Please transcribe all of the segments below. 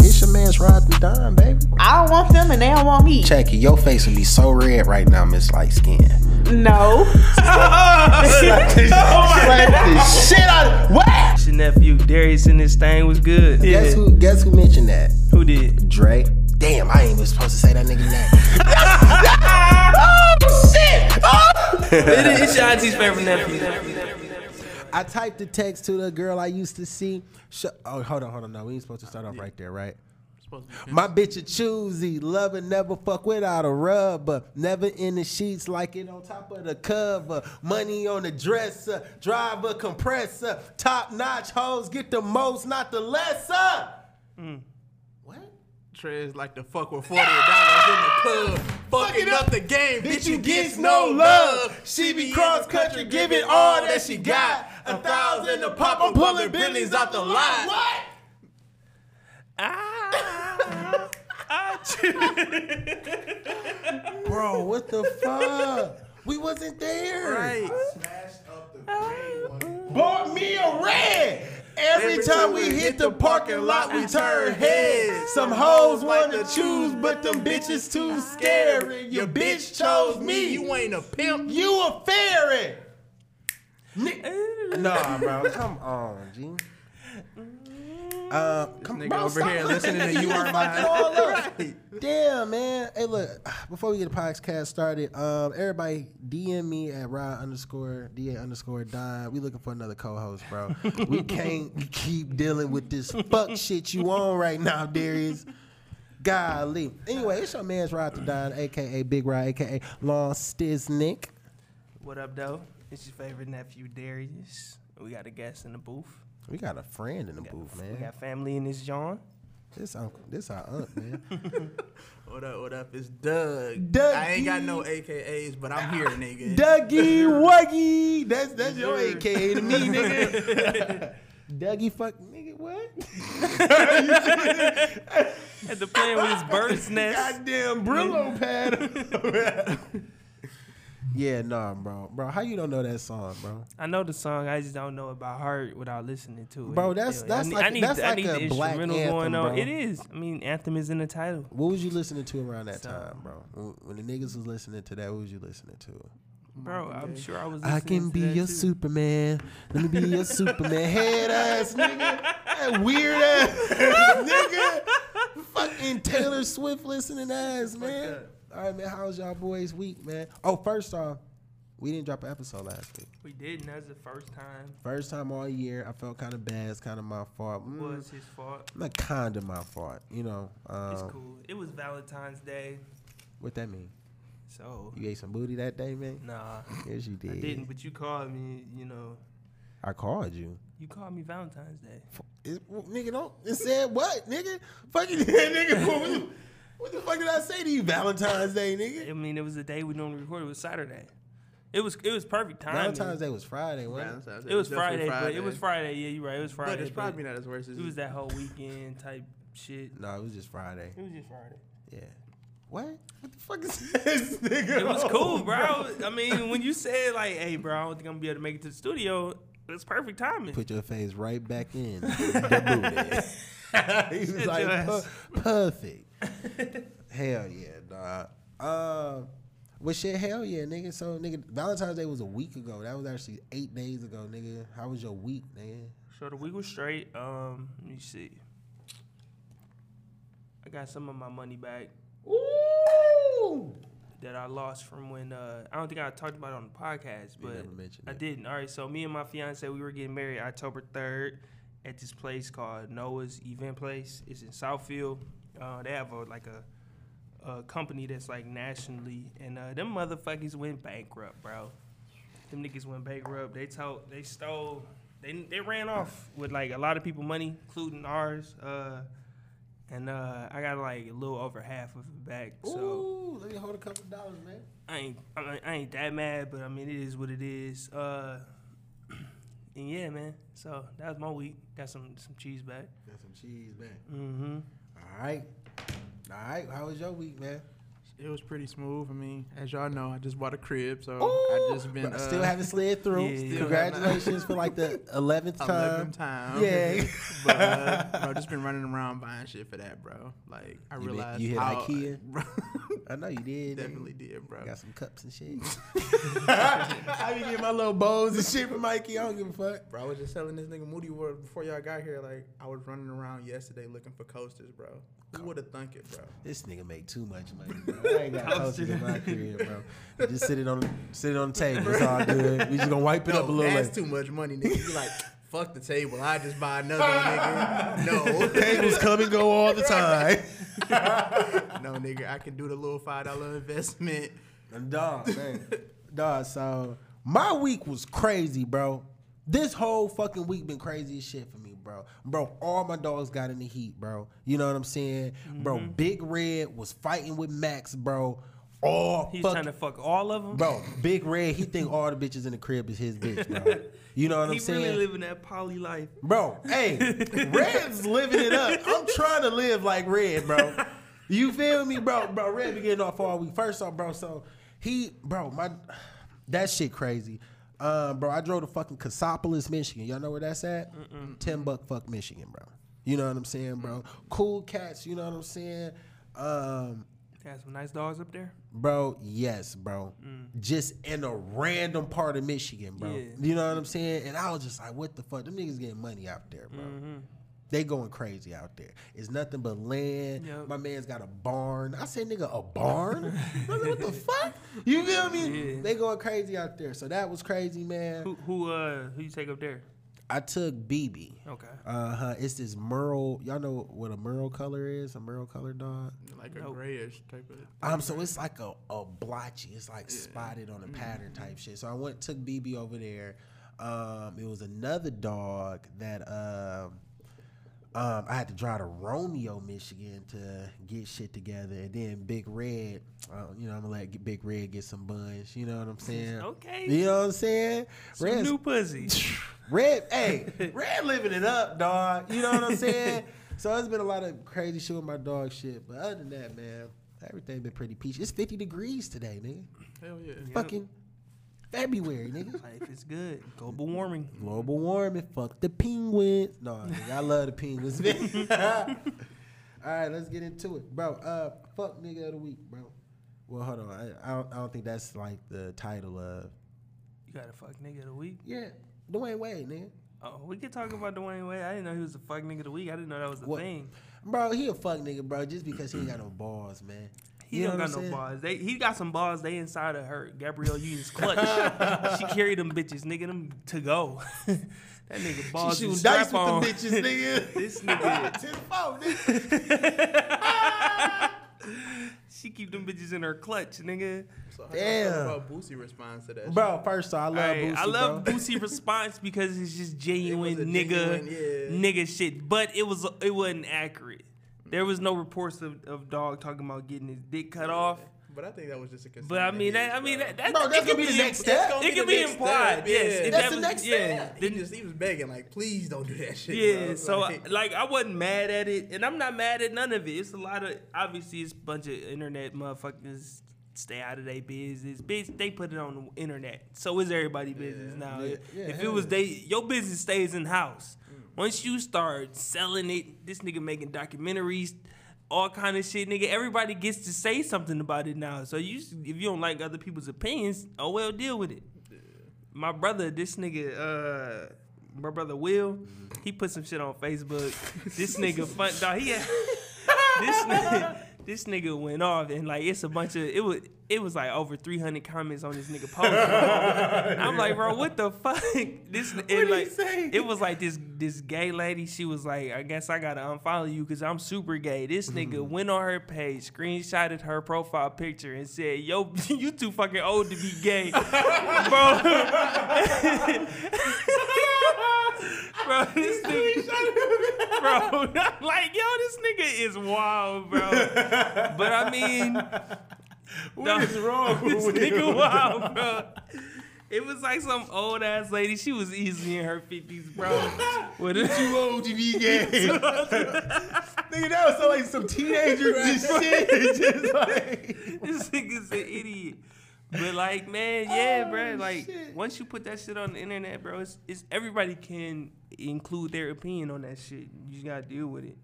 It's your man's ride and dime, baby. I don't want them and they don't want me. Check it. Your face would be so red right now, Miss Light Skin. No. Oh Slap the shit out of what? Your nephew Darius in this thing was good. Yeah. Guess who? Guess who mentioned that? Who did? Dre. Damn, I ain't even supposed to say that nigga name. oh shit! Oh. It is- It's your auntie's favorite nephew. I typed the text to the girl I used to see. Sh- oh, hold on, hold on. No, we ain't supposed to start off right there, right? My bitch a choosy, love and never fuck without a rubber. Never in the sheets like it on top of the cover. Money on the dresser, drive a compressor. Top notch hoes get the most, not the lesser. What? Trez like the fuck with forty dollars in the club, fucking up the game. Bitch, you gets no love. She be cross country, giving all that she got. A thousand to pop, I'm pulling billions out the lot. What? Ah, ah, Bro, what the fuck? We wasn't there. Right. Bought me a red. Every, time we hit the parking lot, we turn heads. Some hoes wanna choose, but them bitches too scary. Your bitch chose me. You ain't a pimp. You a fairy. Nah, bro, come on, G. Uh, come Nigga bro, over here looking listening to me You Are fucking Mine. up. Damn, man. Hey, look, before we get the podcast started, um, everybody DM me at Rod underscore DA underscore Dime. We looking for another co-host, bro. we can't keep dealing with this fuck shit you on right now, Darius. Golly. Anyway, it's your man's Rod to Dime, aka Big Rod, aka Long Stiznick. What up, though? It's your favorite nephew Darius. We got a guest in the booth. We got a friend in the booth, man. We got family in this John. This uncle, this our aunt, man. What up, what up? It's Doug. Doug I ain't got no AKAs, but I'm here, nigga. Dougie Wuggy. That's that's your AKA to me, nigga. Dougie fuck nigga, what? Had to play with his bird's nest. Goddamn Brillo pad. Yeah, nah, bro. Bro, how you don't know that song, bro? I know the song. I just don't know it by heart without listening to it. Bro, that's- Yeah, that's I need, like- I need, that's I like need a the black instrumental anthem, going on. bro. It is. I mean, anthem is in the title. What was you listening to around that So- time, bro? When- When the niggas was listening to that, what was you listening to? Bro, I'm sure I was. I listening can to be that your too. Superman. Let me be your Superman. Head ass nigga. That weird ass nigga. Fucking Taylor Swift listening ass, man. All right, man. How's y'all boys week, man? Oh, first off, we didn't drop an episode last week. We didn't. that's the first time. First time all year. I felt kind of bad. It's kind of my fault. Mm, was his fault. not kind of my fault. You know. It's Um, cool. It was Valentine's Day, What that mean? so You ate some booty that day, man? nah, Yes, you did. I didn't. But you called me. You know, I called you. you called me Valentine's Day. It, well, nigga, don't. It said what, nigga? Fucking nigga. What, the fuck did I say to you? Valentine's Day, nigga. I mean, it was the day we normally record. It was Saturday. It was it was perfect timing. Valentine's Day was Friday, wasn't it? Day It was definitely Friday, but it was Friday. Yeah, you're right. It was Friday. But it's probably not as worse as It was that whole weekend type shit. No, it was just Friday. It was just Friday. Yeah. What? What the fuck is this, nigga? It was cool, bro. I mean, when you said like, "Hey, bro, I don't think I'm gonna be able to make it to the studio," it's perfect timing. Put your face right back in the booty. he was like, "Per- perfect. Hell yeah, dog. Uh, well, shit, hell yeah, nigga. So, nigga, Valentine's Day was a week ago. That was actually eight days ago, nigga. How was your week, nigga? So the week was straight. Um, let me see. I got some of my money back Ooh. that I lost from when uh, I don't think I talked about it on the podcast, but I didn't. All right, so me and my fiance we were getting married October third at this place called Noah's Event Place. It's in Southfield. Uh, they have a like a a company that's like nationally, and uh, them motherfuckers went bankrupt, bro. Them niggas went bankrupt. They told they stole. They they ran off with like a lot of people money, including ours. Uh, and uh, I got like a little over half of it back. So. Ooh, let me hold a couple dollars, man. I ain't I, I ain't that mad, but I mean it is what it is. Uh, and yeah, man. So that was my week. Got some some cheese back. Got some cheese back. Mm-hmm. All right. All right. How was your week, man? It was pretty smooth. I mean, as y'all know, I just bought a crib, so I just been uh, still haven't slid through. Yeah. Congratulations for like the eleventh time. eleventh time. Yeah. but uh, bro, just been running around buying shit for that, bro. Like I You been- realized you hit how, IKEA? Bro, I know you did. nigga. definitely did, bro. Got some cups and shit. I be getting my little bowls and shit from Mikey. I don't give a fuck. Bro, I was just telling this nigga Moody word before y'all got here. Like I was running around yesterday looking for coasters, bro. Who would have thunk it, bro? This nigga make too much money. Bro. I ain't got coasters in my crib, bro. Just sit it on, sit it on the table. It's all good. We just gonna wipe it up a little that's later. too much money, nigga. You like fuck the table. I just buy another nigga. No, Tables come and go all the time. no, nigga. I can do the little five dollar investment. Dog, man. Dog, so my week was crazy, bro. This whole fucking week been crazy as shit for me, bro. Bro, all my dogs got in the heat, bro. You know what I'm saying? Bro, mm-hmm. Big Red was fighting with Max, bro. All He's fuck- trying to fuck all of them. Bro, Big Red, he think all the bitches in the crib is his bitch, bro. You know what he I'm saying? really living that poly life. Bro, hey, Red's living it up. I'm trying to live like Red, bro. You feel me, bro? Bro, Red be getting off all week. First off, bro, so he, bro, my, that shit crazy. Um, bro, I drove to fucking Cassopolis, Michigan. Y'all know where that's at? Ten buck fuck Michigan, bro. You know what I'm saying, bro? Cool cats. You know what I'm saying? Um, Got some nice dogs up there. Bro, yes, bro. Just in a random part of Michigan, bro. Yeah. You know what I'm saying? And I was just like, what the fuck? Them niggas getting money out there, bro. They going crazy out there. It's nothing but land. Yep. My man's got a barn. I said, nigga, a barn? I was like, what the fuck? You feel me? Yeah. They going crazy out there. So that was crazy, man. Who who uh who you take up there? I took BB. Okay. Uh huh. It's this Merle. Y'all know what a Merle color is? A Merle color dog? Like a Nope. grayish type of. Um, so it's like a, a blotchy. It's like spotted on a pattern type shit. So I went took BB over there. Um, it was another dog that um, um, I had to drive to Romeo, Michigan to get shit together, and then Big Red. Uh, you know, I'm gonna let Big Red get some buns. You know what I'm saying? Okay. You know what I'm saying? Some Red's- new pussy. Red, hey, Red living it up, dog. You know what I'm saying? so it's been a lot of crazy shit with my dog shit. But other than that, man, everything been pretty peachy. It's 50 degrees today, nigga. Hell yeah. Fucking February, nigga. Life is good. Global warming. Global warming, fuck the penguins. No, nigga, I love the penguins, man. All right, let's get into it, bro. Uh, fuck nigga of the week, bro. Well, hold on. I, I, don't, I don't think that's like the title of. You got a fuck nigga of the week. Yeah, Dwyane Wade, nigga. Oh, we could talk about Dwyane Wade. I didn't know he was a fuck nigga of the week. I didn't know that was a What? thing. Bro, he a fuck nigga, bro, just because he ain't got no balls, man. He You know don't what got I'm no saying? balls. They he got some balls. They inside of her. Gabrielle Union's clutch. she carried them bitches, nigga. Them to go. that nigga balls. She shooting dice with the bitches, nigga. This nigga. Tenfold, nigga. she keep them bitches in her clutch, nigga. So how Damn. Damn. about Boosie response to that? shit? Bro, first off, I love Hey, Boosie, I love bro. Boosie response because it's just genuine a nigga genuine, yeah. nigga shit. But it was it wasn't accurate. There was no reports of, of dog talking about getting his dick cut off. But I think that was just a concern. But I mean, his, that, I mean, bro. that, that, Bro, that's could gonna be the next step. It could be next implied. step, Yes, yeah. it That's the next yeah. step. He just he was begging like, please don't do that shit. Yeah, bro. so Like, like, I wasn't mad at it, and I'm not mad at none of it. It's a lot of obviously it's a bunch of internet motherfuckers stay out of their business. Bitch, they put it on the internet, so is everybody business now. Yeah, yeah, if it was yeah. they, your business stays in house. Mm. Once you start selling it, this nigga making documentaries. All kind of shit, nigga. Everybody gets to say something about it now. So you, if you don't like other people's opinions, oh well, deal with it. My brother, this nigga, uh, my brother Will, he put some shit on Facebook. This nigga fun dog. He had, this nigga, this nigga went off and like it's a bunch of it was it was like over three hundred comments on this nigga post. I'm like, bro, what the fuck? This he like say? it was like this this gay lady. She was like, I guess I gotta unfollow you because I'm super gay. This nigga mm-hmm. went on her page, screenshotted her profile picture, and said, Yo, you too fucking old to be gay, bro. bro, this nigga, bro, I'm like, yo, this nigga is wild, bro. But I mean, What is wrong this with nigga you? wild, bro. It was like some old ass lady. She was easily in her fifties, bro. With a, Too old to be gay. Nigga, that was so like some teenager just shit. Just like. this nigga's an idiot. But like, man, yeah, Oh, bro. Like, shit. once you put that shit on the internet, bro, it's, it's everybody can include their opinion on that shit. You just gotta deal with it.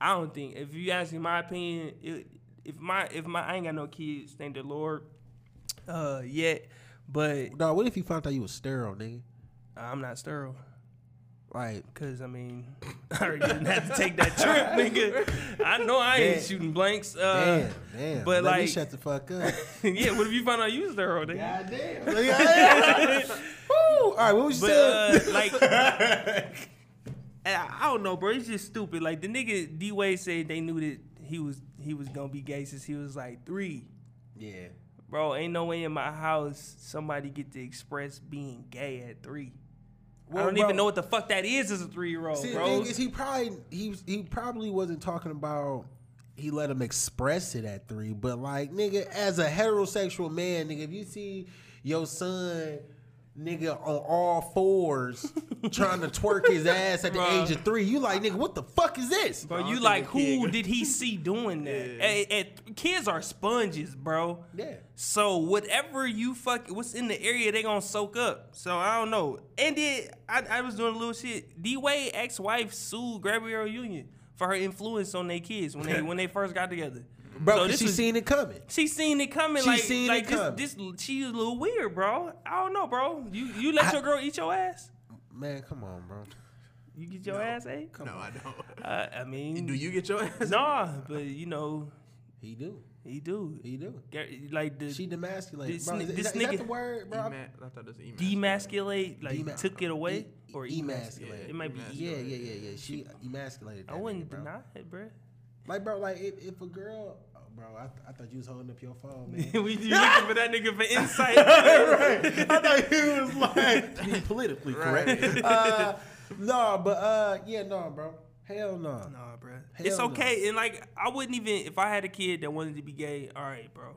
I don't think if you ask me my opinion, it, if my if my I ain't got no kids, thank the Lord, uh, yet. But Dog, what if you found out you was sterile, nigga? I'm not sterile. Right. Cause I mean, I already didn't have to take that trip, nigga. I know I ain't Damn. shooting blanks. Uh, damn, damn. but Let me like- shut the fuck up. yeah. What if you found out you was sterile, nigga? Goddamn. Woo! All right, what was you But saying? uh, like, I I don't know, bro. It's just stupid. Like the nigga D Wade said they knew that he was he was gonna be gay since he was like three. yeah. Bro, ain't no way in my house somebody get to express being gay at three. I don't bro, even know what the fuck that is as a three year old, See, the thing is, he probably he he probably wasn't talking about he let him express it at three, but like nigga, as a heterosexual man, nigga, if you see your son, nigga, on all fours trying to twerk his ass at the Bruh. age of three, you like nigga, what the fuck is this? Bro, you like a kid who did he see doing that? Yeah. Eh, kids are sponges, bro. Yeah. So whatever you fuck, what's in the area, they gonna soak up. So I don't know. And then I, I was doing a little shit. D Wade ex wife sued Gabrielle Union for her influence on their kids when they when they first got together. Bro, So 'cause this she was- seen it coming. She seen it coming. She like, seen like it this, coming. this. She's a little weird, bro. I don't know, bro. You you let I- your girl eat your ass? Man, come on, bro. You get your ass ate? No, I don't. Uh, I mean, Do you get your ass? Nah, but you know He do. he do. He do. Like the She demasculated. This Bro, is, ni- is this that, is that nigga- the word, bro? Ema- I thought it was emasculate. demasculate, like Dema- took it away E- or emasculate. emasculate. It might be. Yeah, yeah, yeah, yeah. She emasculated. I that wouldn't nigga, bro. deny it, bro. Like, bro, like if, if a girl, bro, I, th- I thought you was holding up your phone, man. we you looking for that nigga for insight. right. I thought he was like being politically Right. correct. Uh, no, but uh, yeah, no, bro. Hell no. nah, bro. Hell it's no. okay, and like I wouldn't even if I had a kid that wanted to be gay. All right, bro.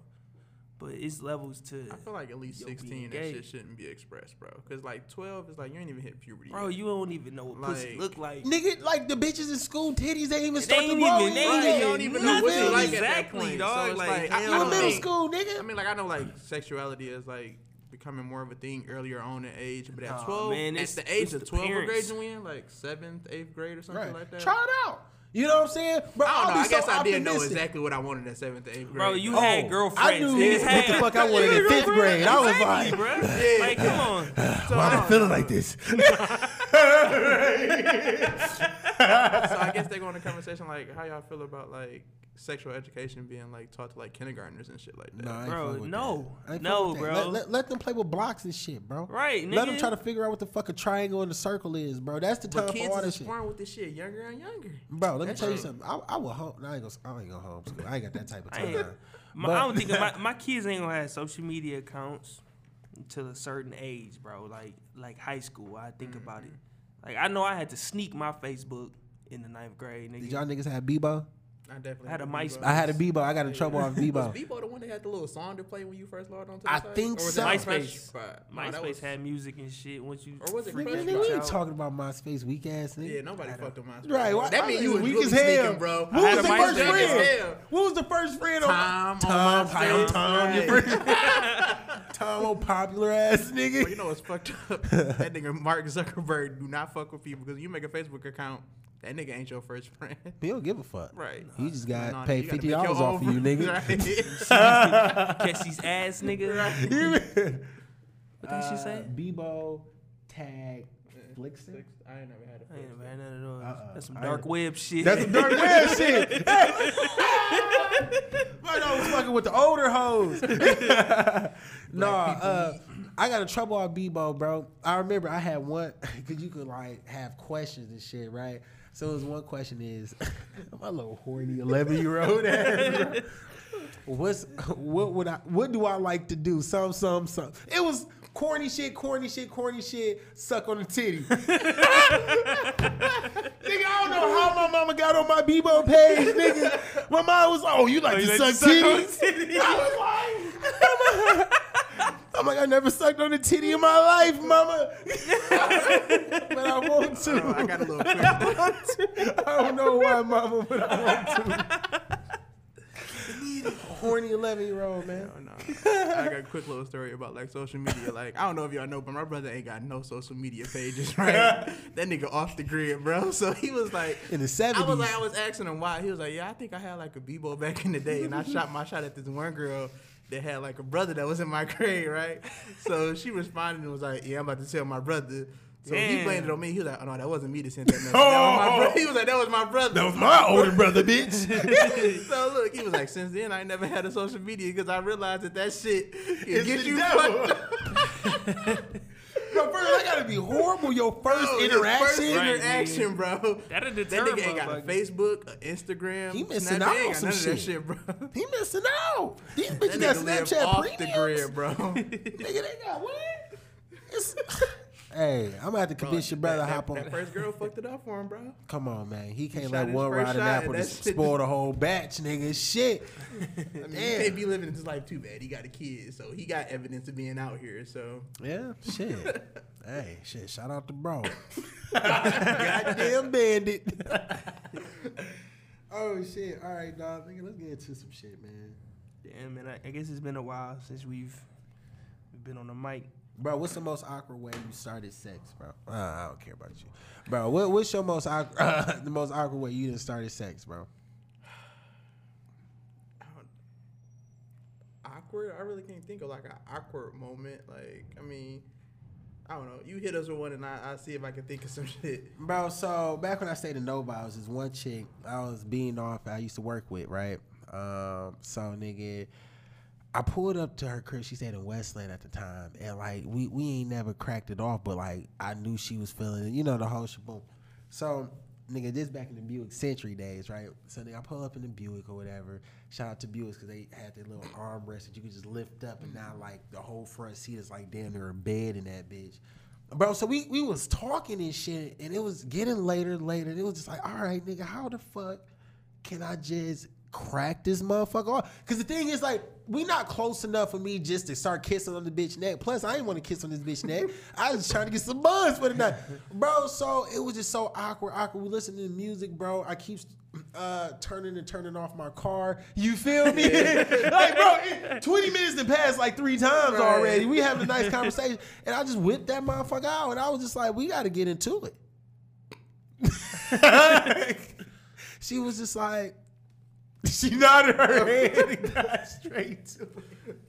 But it's levels to. I feel like at least 16 that shit shouldn't be expressed, bro. Because like 12 is like you ain't even hit puberty. Bro, yet. you don't even know what pussy Like- look like. Nigga, like the bitches in school titties ain't even They start to ain't grow even- they Right, you don't even know know what what you like is. at that Exactly, point. dog, So like, like, I, hell I You in don't middle think- school, nigga. I mean, like I know like sexuality is like becoming more of a thing earlier on in age, but at Aw, 12, man, at it's- the age of the 12, what grade parents. you in? Like seventh, eighth grade or something Right. like that. Try it out. You know what I'm saying? Bro, I don't I'll know. be I guess so I didn't know exactly what I wanted at seventh to eighth grade. Bro, you Oh, had girlfriends. I knew Niggas what the fuck I wanted in fifth grade. I was like, bro. Like, come on. so, why am I feeling like this? so I guess they go into conversation like how y'all feel about like sexual education being like taught to like kindergartners and shit like that. No, Bro, no. that. No, fuck with that. bro. Let, let, let them play with blocks and shit, bro. Right, Let them try to figure out what the fuck a triangle and a circle is, bro. That's the time But for kids all is that shit. exploring with this shit younger and younger. Bro, let me That's tell you something. I, I will home. I ain't gonna. I ain't gonna homeschool. I ain't got that type of time. ain't- My, But- I don't think my, my kids ain't gonna have social media accounts until a certain age, bro. Like like high school. I think about it. Mm-hmm. Like I know I had to sneak my Facebook in the ninth grade, nigga. Did y'all niggas have Bebo? I definitely I had a Bebo. MySpace. I had a Bebo. I got in trouble off Bebo. Was Bebo. Bebo the one that had the little song to play when you first logged onto the I site? think Or so. it MySpace. Crush No, oh, MySpace was- had music and shit. Once you Or was it freak Crush that Man, Spot? nigga, bitch we ain't talking about MySpace weak ass nigga. Yeah, nobody fucked with MySpace. Right, why- that why means you was weak as hell. sneaking, bro. Who was the first friend? Hell. Who was the first friend on Tom, on Tom, hi, I'm Tom, your Right. first Tom, old popular ass nigga But you know what's fucked up? that nigga Mark Zuckerberg do not fuck with people because you make a Facebook account, that nigga ain't your first friend. He don't give a fuck. Right. He just got Nah, paid fifty dollars off of you, nigga. Right. catch these ass nigga. Right. What did she say? Bebo, tag, Flixster. I ain't never had a I ain't never had none of those. Uh-uh. That's some I dark ain't- web shit. That's some dark web shit. Right, I was fucking with the older hoes. nah, uh, I got in trouble on Bebo, bro. I remember I had one because you could like have questions and shit, right? So it was one question is my little horny eleven year old ass. What's what would I what do I like to do? Some some some. It was corny shit, corny shit, corny shit. Suck on the titty. nigga, I don't know how my mama got on my Bebo page, nigga. My mom was, oh, you like oh, to suck titties? I was like, I'm like, I never sucked on a titty in my life, mama. but I want to. Oh, I got a little quick. I don't know why, mama, but I want to. Horny 11 year old, man. Oh, no. I got a quick little story about like social media. Like I don't know if y'all know, but my brother ain't got no social media pages, right? that nigga off the grid, bro. So he was like, In the 70s. I was like, I was asking him why. He was like, Yeah, I think I had like a Bebo back in the day, and I shot my shot at this one girl that had like a brother that was in my grade, right? So she responded and was like, Yeah, I'm about to tell my brother. So he blamed it on me. He was like, Oh no, that wasn't me that sent that message. That was my bro-" oh. He was like, That was my brother. that was my older brother, bitch. so look, he was like, since then I never had a social media because I realized that that shit can It's get you devil. fucked up. No, first, that gotta be horrible. Your first Bro, interaction. First Right, interaction, bro. That'll That nigga ain't got a. Facebook, a Instagram. He missing Snapchat, out ain't on got some none of that shit. shit, bro. He missing out. These That bitches got Snapchat off the grid, bro. Nigga, they got what? It's- hey, I'm gonna have to convince your brother that, to hop on. that first girl fucked it up for him, bro. Come on, man. He can't shot let one one first rotten apple and to that shit spoil the whole batch, nigga. Shit. I mean, Damn. he can't be living his life too bad. He got a kid, so he got evidence of being out here. So Yeah, shit. hey, shit. Shout out to bro. Goddamn bandit. oh shit. All right, dog. Nigga, let's get into some shit, man. Damn, man. I, I guess it's been a while since we've we've been on the mic. Bro, what's the most awkward way you started sex, bro? Uh, I don't care about you, bro. What, what's your most awkward, the most awkward way you done started sex, bro? awkward. I really can't think of like an awkward moment. Like, I mean, I don't know. You hit us with one, and I I see if I can think of some shit. Bro, so back when I stayed in Novi, I was this one chick I was being off. I used to work with, right? Um, so nigga, I pulled up to her crib. She stayed in Westland at the time, and like we we ain't never cracked it off, but like I knew she was feeling it. You know the whole shaboom. So nigga, this back in the Buick Century days, right? So nigga, I pull up in the Buick or whatever. Shout out to Buicks because they had their little armrest that you could just lift up, and now like the whole front seat is like damn near a bed in that bitch. Bro, so we we was talking and shit, and it was getting later, later. And it was just like, all right, nigga, how the fuck can I just crack this motherfucker off? Because the thing is, like, we not close enough for me just to start kissing on the bitch neck. Plus, I ain't want to kiss on this bitch neck. I was trying to get some buzz for the night, bro. So it was just so awkward, awkward. We listening to music, bro. I keep uh, turning and turning off my car. You feel me? like, bro, it- 20 minutes to pass like three times Right. already. We having a nice conversation, and I just whipped that motherfucker out, and I was just like, we got to get into it. she was just like, she nodded her head and got straight to it.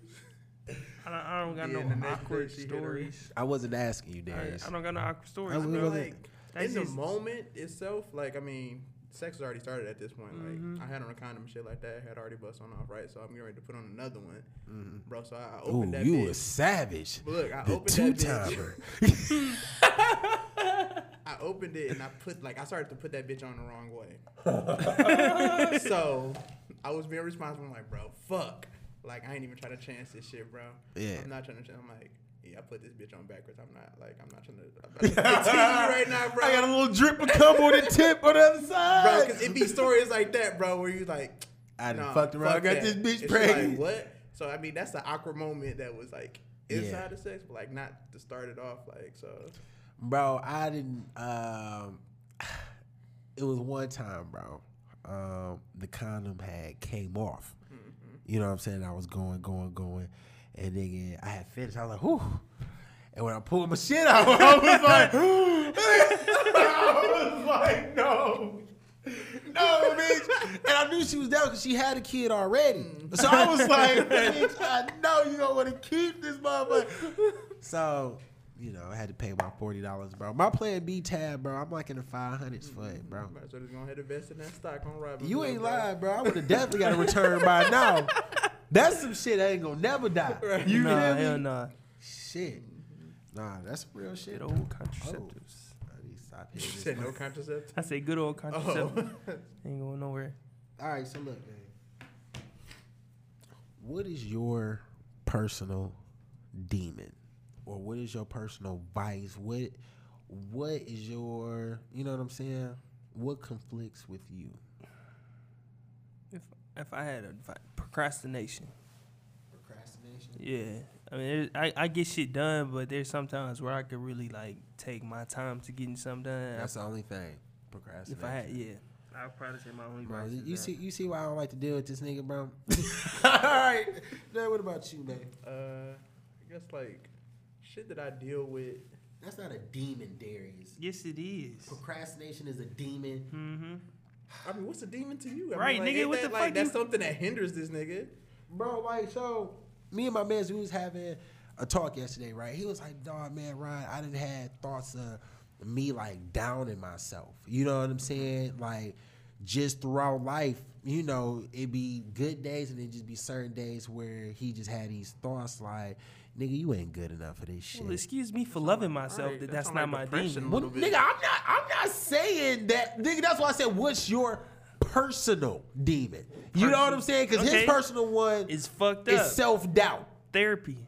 I don't, I don't got Yeah, no and the next awkward day she hit her. stories. I wasn't asking you, I, Darius. I don't got no awkward stories, I was bro. Like That's in the moment itself, like I mean, sex has already started at this point. Like mm-hmm. I had on a condom and shit like that. Had already bust on off, right? So I'm getting ready to put on another one, mm-hmm. bro. So I Ooh, opened that you bitch. a savage. But look, I The opened two that bitch. timer. I opened it and I put like I started to put that bitch on the wrong way. so I was being responsible. I'm like, bro, fuck. Like I ain't even trying to chance this shit, bro. Yeah. I'm not trying to. chance. I'm like, yeah, I put this bitch on backwards. I'm not like I'm not trying to. I'm about to continue right now, bro. I got a little drip of cum on the tip on the other side, bro, side. because it be stories like that, bro, where you like, I done nah, fucked around, fuck got that. this bitch pregnant. Like, what? So I mean, that's the awkward moment that was like inside Yeah. the sex, but like not to start it off like so. Bro, I didn't. Um, it was one time, bro. Um, the condom had came off. You know what I'm saying? I was going, going, going, and then I had finished. I was like, whew. And when I pulled my shit out, I was like, I was like, no. No, bitch. And I knew she was down because she had a kid already. So I was like, bitch, I know you don't want to keep this motherfucker. So, you know, I had to pay my forty dollars, bro. My plan B tab, bro. I'm like in the five hundreds for it, bro. Might as well just go ahead and invest in that stock on Robin. You ain't bro. lying, bro. I would have definitely got a return by now. That's some shit that ain't gonna never die. You nah, feel hell nah. Shit. Nah, that's real shit. Good old contraceptives. Oh, I need to stop You said no mic. contraceptive. I say good old oh. contraceptives. Oh. Ain't going nowhere. All right, so look, man. What is your personal demon, or what is your personal vice? What, what is your, you know what I'm saying? What conflicts with you? If if I had a procrastination, Procrastination. yeah, I mean, it- I, I get shit done, but there's sometimes where I could really like take my time to getting something done. That's the only thing. Procrastination. if I had, yeah, I'd probably say my only. Bro, vice is you that. see, you see why I don't like to deal with this nigga, bro. All right. Now, what about you, man? Uh, I guess like shit that I deal with. That's not a demon, Darius. Yes, it is. Procrastination is a demon. Mm-hmm. I mean, what's a demon to you? I Right, mean, like, nigga, what that, the like, fuck That's you- something that hinders this nigga. Bro, like, so me and my man, we was having a talk yesterday, right? He was like, dog, man, Ryan, I didn't had thoughts of me like downing myself. You know what I'm saying? Like, just throughout life, you know, it'd be good days and then just be certain days where he just had these thoughts like, nigga, you ain't good enough for this shit. Well, excuse me for loving myself. Right, that that that's not like my demon. Well, nigga, I'm not. I'm not saying that, nigga. That's why I said, what's your personal demon? You know what I'm saying? Because his personal one is fucked is up. self doubt. therapy.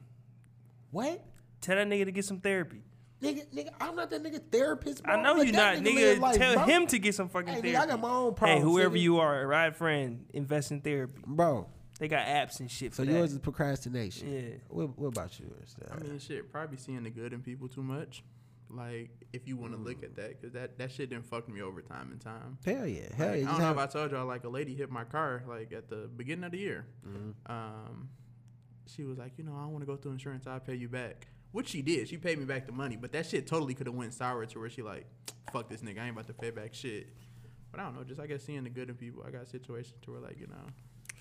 What? Tell that nigga to get some therapy. Nigga, nigga, I'm not that nigga therapist. Bro. I know Let you that not, nigga nigga. life, tell bro. him to get some fucking Hey, therapy. nigga, I got my own problems. hey, whoever nigga. you are, right friend, invest in therapy. bro. They got apps and shit So for yours that. is procrastination. Yeah. What, what about yours? I mean, shit, probably seeing the good in people too much. Like, if you want to look at that, because that, that shit didn't fuck me over time and time. hell yeah, hell Like, yeah. I Just don't know if I told y'all, like, a lady hit my car, like, at the beginning of the year. Um, she was like, you know, I want to go through insurance. I'll pay you back. Which she did. She paid me back the money. But that shit totally could have went sour to where she like, fuck this nigga. I ain't about to pay back shit. But I don't know. Just, I guess, seeing the good in people. I got situations to where, like, you know,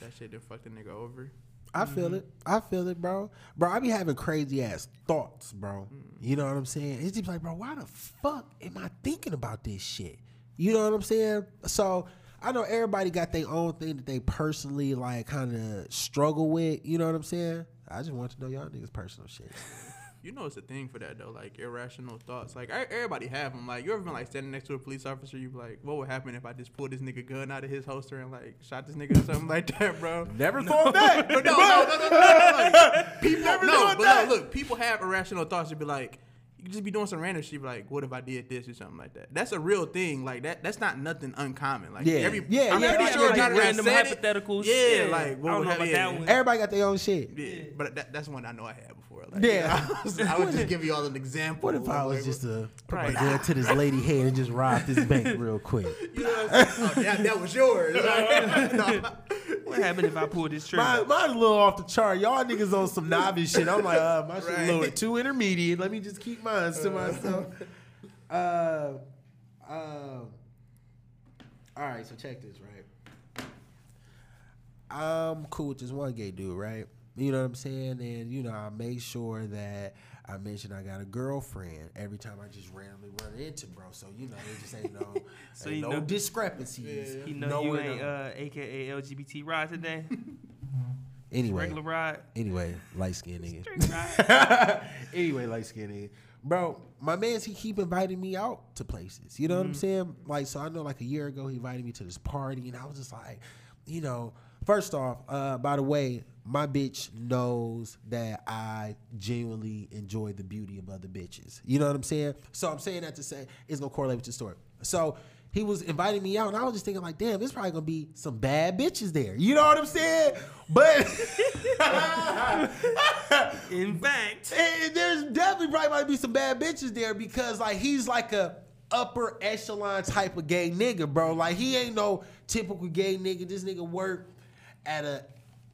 that shit didn't fuck the nigga over. I feel mm-hmm. it. I feel it, bro. Bro, I be having crazy ass thoughts, bro. Mm. You know what I'm saying? It's just like, bro, why the fuck am I thinking about this shit? You know what I'm saying? So I know everybody got their own thing that they personally like kind of struggle with. You know what I'm saying? I just want to know y'all niggas personal shit. You know, it's a thing for that though, like irrational thoughts. Like e- everybody have them. Like you ever been like standing next to a police officer, you be like, what would happen if I just pulled this nigga gun out of his holster and like shot this nigga or something like that, bro? Never thought that. But no, no, no, no, no, no. Like, people, Never no, but that. no, look, people have irrational thoughts. You'd be like, you just be doing some random shit. Like, what if I did this or something like that? That's a real thing. Like that. That's not nothing uncommon. Like Yeah. every, Yeah, I'm yeah, pretty like- sure like not random said it. hypotheticals. Yeah, Yeah. like I what don't would know have, about yeah. that one. Everybody got their own shit. Yeah, but that, that's one I know I had before. Like, Yeah. I was, I was just give you all an example. What if I was just to put Right. my to this lady head and just rob this bank real quick? You know what I'm saying? Oh, that, that was yours. What happened if I pulled this trigger? Mine, mine's a little off the chart. Y'all niggas on some novice shit. I'm like, uh, my shit a little too intermediate. Let me just keep to myself. Uh, um, all right, so check this, right? I'm cool with this one gay dude, right? You know what I'm saying? And, you know, I make sure that I mention I got a girlfriend every time I just randomly run into bro. So, you know, there just ain't no, So ain't no know- discrepancies. you know Nowhere you ain't uh, AKA LGBT ride today. anyway, Regular ride. anyway, light skinned nigga. Ride. anyway, light skinned nigga. Bro, my man's he keep inviting me out to places. You know what I'm saying? Like, so I know like a year ago he invited me to this party, and I was just like, you know, first off, uh, by the way, my bitch knows that I genuinely enjoy the beauty of other bitches. You know what I'm saying? So I'm saying that to say it's gonna correlate with your story. So he was inviting me out, and I was just thinking like, damn, there's probably gonna be some bad bitches there. You know what I'm saying? But In fact, and there's definitely probably might be some bad bitches there because like he's like a upper echelon type of gay nigga, bro. Like he ain't no typical gay nigga. This nigga work at a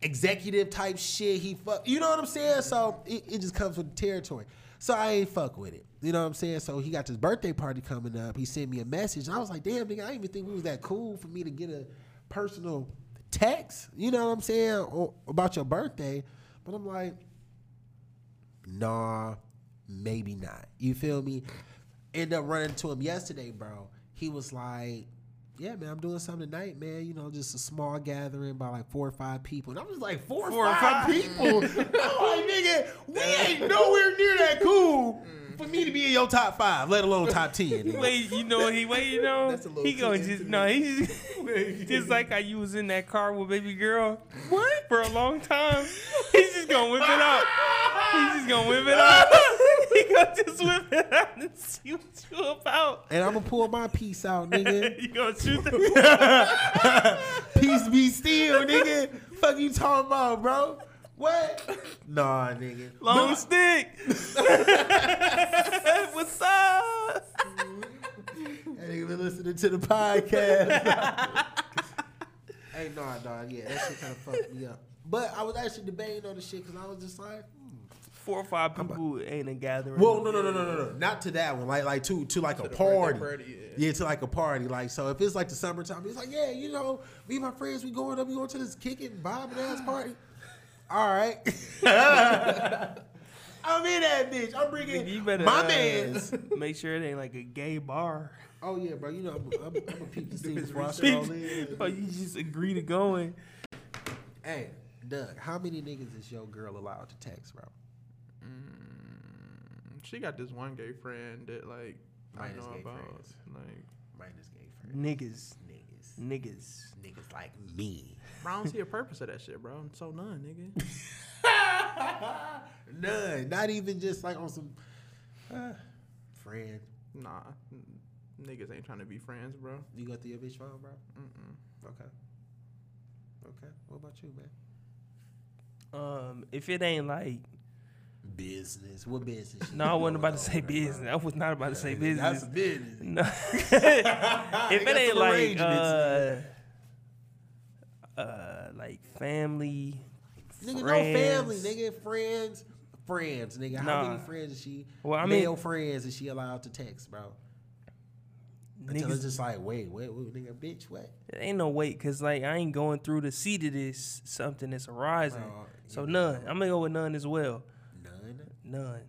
executive type shit. He fuck, you know what I'm saying? So it, it just comes with the territory. So I ain't fuck with it. You know what I'm saying? So he got this birthday party coming up. He sent me a message. And I was like, damn, nigga, I didn't even think we was that cool for me to get a personal text. You know what I'm saying? Or, about your birthday. But I'm like, nah, maybe not. You feel me? End up running to him yesterday, bro. He was like, yeah, man, I'm doing something tonight, man. You know, just a small gathering by like four or five people. And I was like, four, Four or five, people? I'm like, nigga, we ain't nowhere near that cool for me to be in your top five, let alone top ten. wait, you know what he waiting on? That's a little he going just no, he's just like how you was in that car with baby girl. What? For a long time. He's just gonna whip it up. He's just gonna whip it out. gonna just whip it out and see what you about. And I'm gonna pull my piece out, nigga. you gonna shoot the Peace be still, nigga. Fuck you talking about, bro? What? nah, nigga. Long But- stick. What's up? Ain't even listening to the podcast. hey, nah, nah, yeah, that shit kind of fucked me up. But I was actually debating on the shit because I was just like. Four or five people ain't a gathering. well, no, no, no, no, no, no, not to that one. Like, like to to like a party. party, yeah. yeah. to like a party. Like, so if it's like the summertime, it's like, yeah, you know, me and my friends, we going up, we going to this kicking, bobbing ass party. All right. I'm in that bitch. I'm bringing You better my uh, man's. Make sure it ain't like a gay bar. Oh yeah, bro. You know, I'm, I'm, I'm a peep to see his before I research. stroll in. Oh, you just agree to going. Hey, Doug, how many niggas is your girl allowed to text, bro? She got this one gay friend that like I know gay about. friends. Like, Minus gay friends. Niggas. Niggas. Niggas. Niggas like me. bro, I don't see a purpose of that shit, bro. So none, nigga. None. Not even just like on some uh, friend. Nah, niggas ain't trying to be friends, bro. You go through your bitch phone, bro? Mm-mm. Okay. Okay. What about you, man? Um, if it ain't like Business. What business? no, I wasn't about to say business. I was not about to say business. That's business. No. if it ain't like uh, uh, like family, Nigga, friends. no family, nigga. Friends. Friends, nigga. How many friends is she? Well, I mean- male friends is she allowed to text, bro? Until it's just like, wait, wait, wait, nigga, bitch, what? it ain't no wait, cause like I ain't going through to see to this something that's arising. Bro, so you none. I'm gonna go with none as well. None.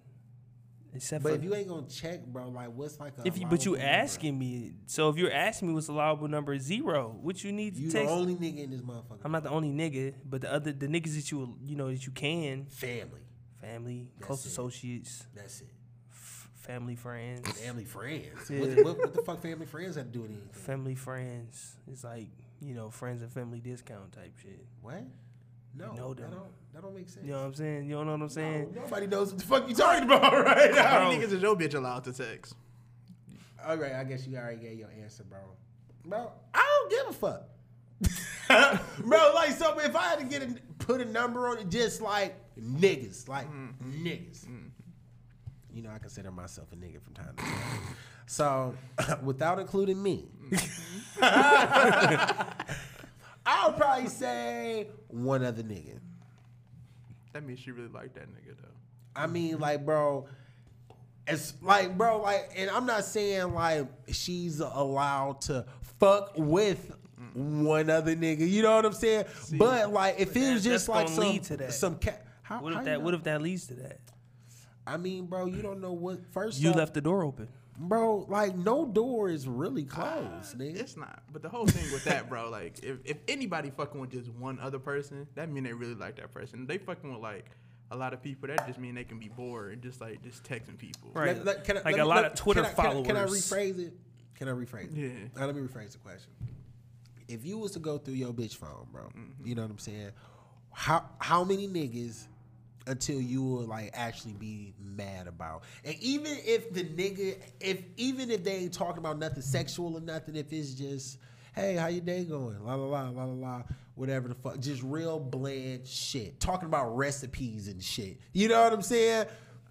Except But if you ain't gonna check, bro, like what's like a if you but you number? asking me. So if you're asking me what's allowable number zero, what you need to you the only nigga in this motherfucker. I'm not the only nigga, but the other the niggas that you you know that you can family. family, That's close it. associates, That's it. f- family friends, Family friends. Yeah. What, what, what the fuck family friends have to do with anything? family friends. It's like you know friends and family discount type shit. What? No, know that don't that don't make sense. You know what I'm saying? You don't know what I'm saying? No, nobody knows what the fuck you talking about right now. How many niggas is your bitch allowed to text? All right, I guess you already gave your answer, bro. Bro, I don't give a fuck. bro, like, so if I had to get a, put a number on it, just like niggas, like mm, mm, niggas. Mm. You know, I consider myself a nigga from time to time. So, without including me, I'll probably say one other nigga. That means she really like that nigga though. I mean, like, bro, it's like, bro, like, and I'm not saying like she's allowed to fuck with one other nigga. You know what I'm saying? but like, if it was that- just like some lead to that. some cat. How, What if that? know? What if that leads to that? I mean, bro, you don't know what. First, You off, left the door open. Bro. Like, no door is really closed, nigga. It's not. But the whole thing with that, bro, like if, if anybody fucking with just one other person, that mean they really like that person. They fucking with like a lot of people, that just mean they can be bored and just like just texting people. Right. Let- let- can I- like a me- lot let- of Twitter can I- can I- followers. Can I, rephrase it? Can I rephrase it? Yeah. Now, let me rephrase the question. If you was to go through your bitch phone, bro, Mm-hmm. you know what I'm saying? How how many niggas until you will like actually be mad about? And even if the nigga, if even if they ain't talking about nothing sexual or nothing, if it's just, hey, how your day going? La la la la la la, whatever the fuck, just real bland shit. Talking about recipes and shit. You know what I'm saying?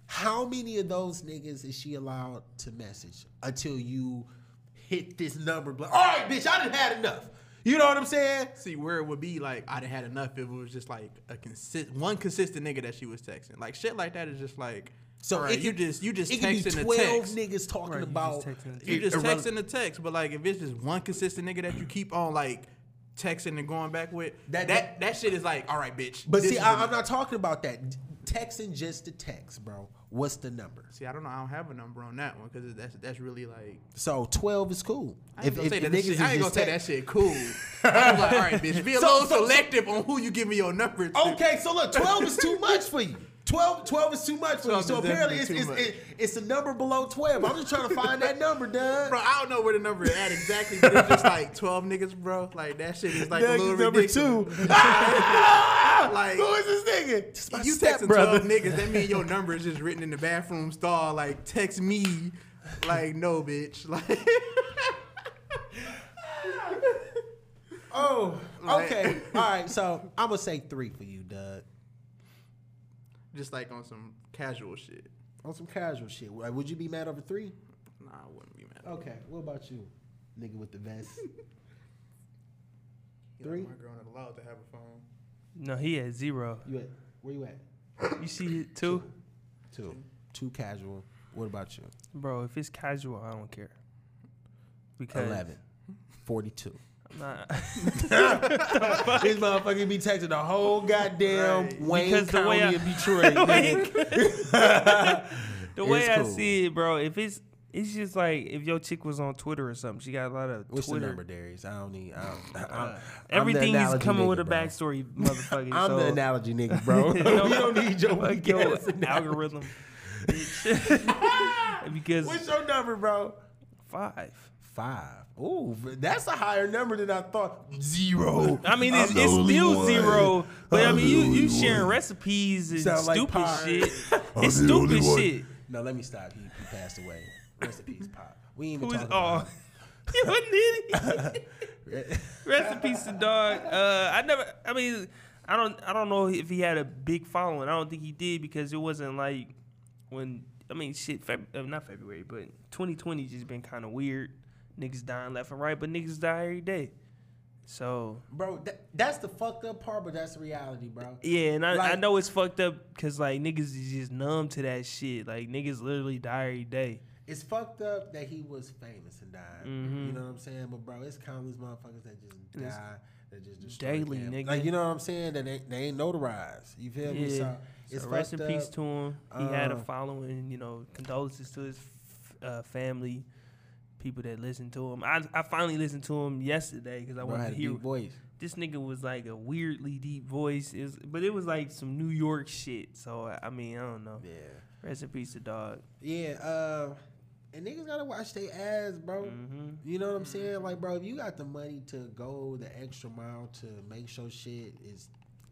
How many of those niggas is she allowed to message until you hit this number? All right, bitch, I done had enough. You know what I'm saying? See where it would be like I'd have had enough if it was just like a consist one consistent nigga that she was texting. Like shit like that is just like So all right, it you could- just you just it could be texting a 12 text. niggas talking Right, you just about texting You just irrele- texting the text, but like if it's just one consistent nigga that you keep on like texting and going back with, That- that that, shit is like, all right, bitch. But see, I, I'm not talking about that. Texting just the text, bro. What's the number? See, I don't know. I don't have a number on that one because that's that's really like. So 12 is cool. I ain't gonna say that. Shit, I ain't gonna say that shit cool. I'm like, all right, bitch, be a So- little so- so- selective on who you give me your number. To. Okay, so look, 12 is too much for you. 12, 12 is too much for you. So apparently it's, definitely it's, it's a number below 12. I'm just trying to find that number, Doug. Bro, I don't know where the number is at exactly, but it's just like 12 niggas, bro. Like, that shit is like Doug a little is number ridiculous. two. Like- Who is this nigga? Just you step texting brother. 12 niggas, that mean your number is just written in the bathroom stall. Like, text me. Like, no, bitch. Like, Oh, okay. All right, so I'm gonna say three for you, Doug. Just like on some casual shit. On some casual shit. Would you be mad over three? Nah, I wouldn't be mad. Okay. What about you, nigga with the vest? three. my girl not allowed to have a phone. No, he at zero. You at where you at? you see it? Two. Two casual. What about you? Bro, if it's casual, I don't care. Because 11. 42. Nah. this motherfucker be texting the whole goddamn right. Wayne because County the way I, of Detroit. the way I cool. see it, bro, if it's it's just like if your chick was on Twitter or something. She got a lot of What's Twitter. number, Darius? I don't need. I don't, I, I, uh, everything is coming nigga, with a bro. backstory, motherfucker. I'm so. the analogy nigga, bro. you don't need your, like your algorithm. because what's your number, bro? Five. Five. Ooh, that's a higher number than I thought. Zero. I mean, it's, it's still one. zero, but I I'm mean, the you only you sharing one. recipes and Sound stupid Pop. shit. It's stupid shit. No, let me stop. He, he passed away. Rest in peace, Pop. We ain't even Who is talking oh, about you an idiot. it. Rest in peace, to dog. Uh, I never. I mean, I don't. I don't know if he had a big following. I don't think he did because it wasn't like when. I mean, shit. Feb, uh, not February, but 2020 just been kind of weird. Niggas dying left and right, but niggas die every day. So Bro, that, that's the fucked up part, but that's the reality, bro. yeah, and I, I know it's fucked up because like niggas is just numb to that shit. Like niggas literally die every day. It's fucked up that he was famous and died. Mhm. You know what I'm saying? But bro, it's countless motherfuckers that just And die, that just destroy daily, them. nigga. Like you know what I'm saying? That they, they ain't notarized. You feel me? Yeah. So it's so rest in fucked peace up. to him. He had a Uh, following. You know, condolences to his f- uh, family, people that listen to him. I I finally listened to him yesterday because I Bro wanted to hear. voice. This nigga was like a weirdly deep voice, is but it was like some New York shit. So I mean, I don't know. Yeah. Rest in peace to dog. Yeah. Uh, and niggas gotta watch their ass, bro. hmm You know what I'm saying? Like, bro, if you got the money to go the extra mile to make sure shit is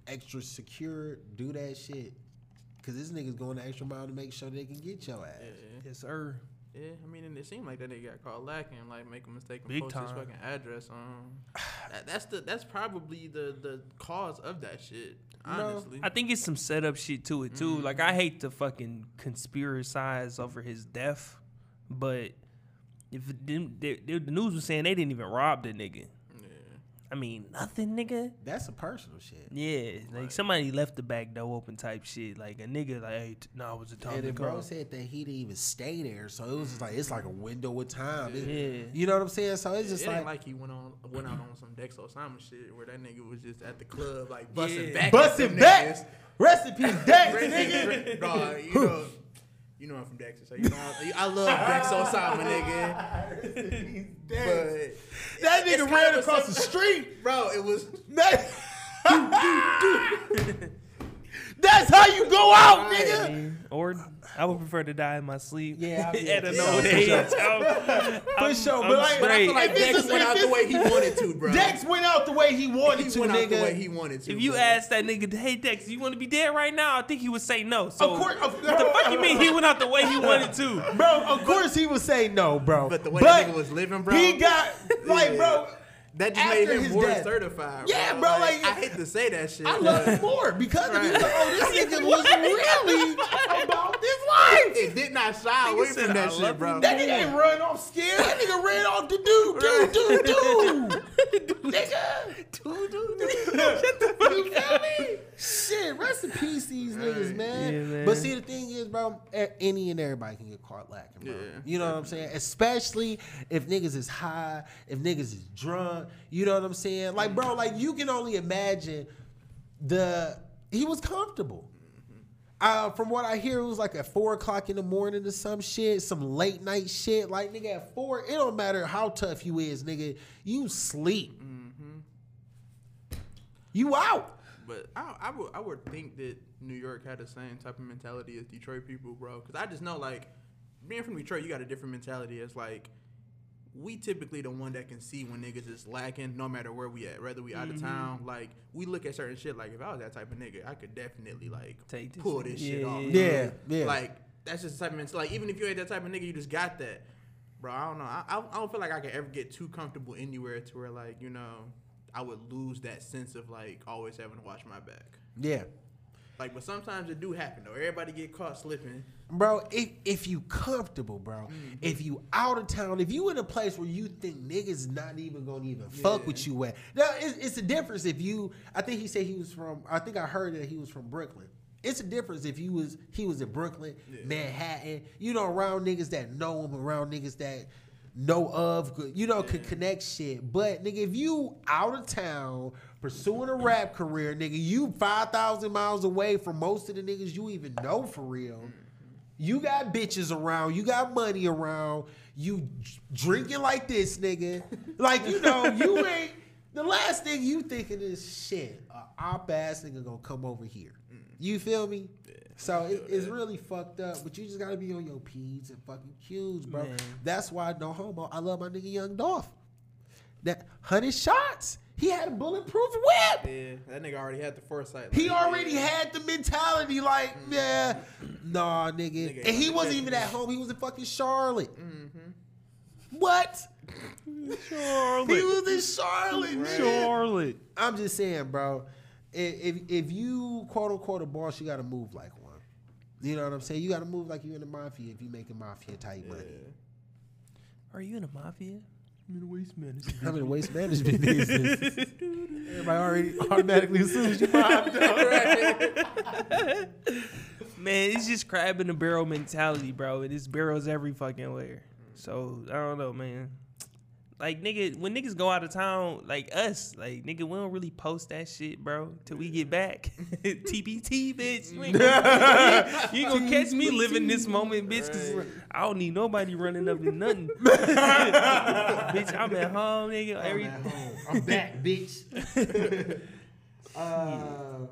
extra secure, do that shit. Cause this nigga's going the extra mile to make sure they can get your ass. Yeah. Yes, sir. Yeah, I mean, and it seemed like that nigga got caught lacking, like make a mistake and Big post his fucking address. on. that, that's the that's probably the the cause of that shit. No, Honestly, I think it's some setup shit to it too. Like I mm-hmm. hate to fucking conspiracize over his death, but if it didn't, they, they- the news was saying they didn't even rob the nigga. Yeah. I mean, nothing, nigga. That's a personal shit. Yeah, like somebody left the back door open type shit. Like a nigga, like, hey, t- no, it was a time And the bro said that he didn't even stay there, so it was just like it's like a window of time. It- Yeah. You know what I'm saying? So it's just it like, ain't like he went on went out on some Dex Osama shit where that nigga was just at the club like busting Yeah. back, at busting them back. niggas. Rest in peace, Dex, nigga. Nigga, Dog, you know, you know I'm from Texas, so you know I, I love Dex Osama, nigga. But That nigga ran across the street. bro, it was That- That's how you go out, nigga. or I would prefer to die in my sleep. Yeah, I- at an yeah, old for age. sure. I'm- For I'm- sure, I'm but like- But I feel like If Dex went out the way he wanted to, bro. Dex went out the way he wanted to, nigga. the way he wanted to. If you bro. ask that nigga, hey Dex, you want to be dead right now? I think he would say no. So Of course- of- what the fuck you mean he went out the way he wanted to? Bro, of course he would say no, bro. But the way that nigga was living, bro. He got like, Yeah. bro. That just after made him more death. certified. Yeah, bro, like- I hate to say that shit. I but love him more because of you. this. Oh, this nigga was really about this life. It did not shy away said, from that shit, love bro. That nigga ain't run off scared. That nigga ran off to do, do, do, do. Nigga. Do, do, do. Shut the fuck You feel me? Shit, rest in peace, these niggas, man. Yeah, man. But see, the thing is, bro, any and everybody can get caught lacking, bro. Yeah, you know what I'm saying? Especially if niggas is high, if niggas is drunk. You know what I'm saying? Like, bro, like you can only imagine the he was comfortable. Uh, from what I hear, it was like at four o'clock in the morning or some shit, some late night shit. Like nigga, at four, it don't matter how tough you is, nigga. You sleep. You out. But I, I would I would think that New York had the same type of mentality as Detroit people, bro. Because I just know like being from Detroit, you got a different mentality. It's like we typically the one that can see when niggas is lacking, no matter where we at, whether we out of mm-hmm. town. Like we look at certain shit. Like if I was that type of nigga, I could definitely like Take this pull this shit off. yeah, yeah. Yeah. Like that's just the type of mentality. Like even if you ain't that type of nigga, you just got that. Bro, I don't know. I, I I don't feel like I could ever get too comfortable anywhere to where like you know I would lose that sense of like always having to watch my back. Yeah. Like, but sometimes it do happen though. Everybody get caught slipping. bro. If if you comfortable, bro. Mm-hmm. If you out of town, if you in a place where you think niggas not even gonna even fuck with you at. Now it's, it's a difference if you. I think he said he was from. I think I heard that he was from Brooklyn. It's a difference if you was he was in Brooklyn, Manhattan. You know, around niggas that know him, around niggas that know of, you know, could connect shit. But nigga, if you out of town pursuing a rap career, nigga, you five thousand miles away from most of the niggas you even know for real. Mm-hmm. You got bitches around, you got money around, you drinking like this, nigga. Like, you know, you ain't the last thing you thinking is shit, a op ass nigga gonna come over here. Mm. You feel me? So it, it's really fucked up, but you just gotta be on your P's and fucking Q's, bro. Man. That's why no homo. I love my nigga Young Dolph. That hundred shots, he had a bulletproof whip. Yeah, that nigga already had the foresight. He Like, already had the mentality, like, mm-hmm. yeah, nah, nigga. Nigga And he wasn't even at home. He was in fucking Charlotte. Mm-hmm. What? Charlotte. He was in Charlotte, man. Charlotte. I'm just saying, bro. If, if if you quote unquote a boss, you got to move like one. You know what I'm saying? You got to move like you're in the mafia if you making mafia type money. Are you in a mafia? I'm in a waste management. I'm in the waste management business. Everybody already automatically assumes you mobbed Man, it's just crab in the barrel mentality, bro. And it's barrels every fucking where. So I don't know, man. Like nigga, when niggas go out of town, like us, like nigga, we don't really post that shit, bro, till we get back. TBT, bitch. You ain't gonna, you ain't gonna catch me living this moment, bitch, cause I don't need nobody running up in nothing. bitch, I'm at home, nigga. I'm Every, at home. I'm back, bitch. uh,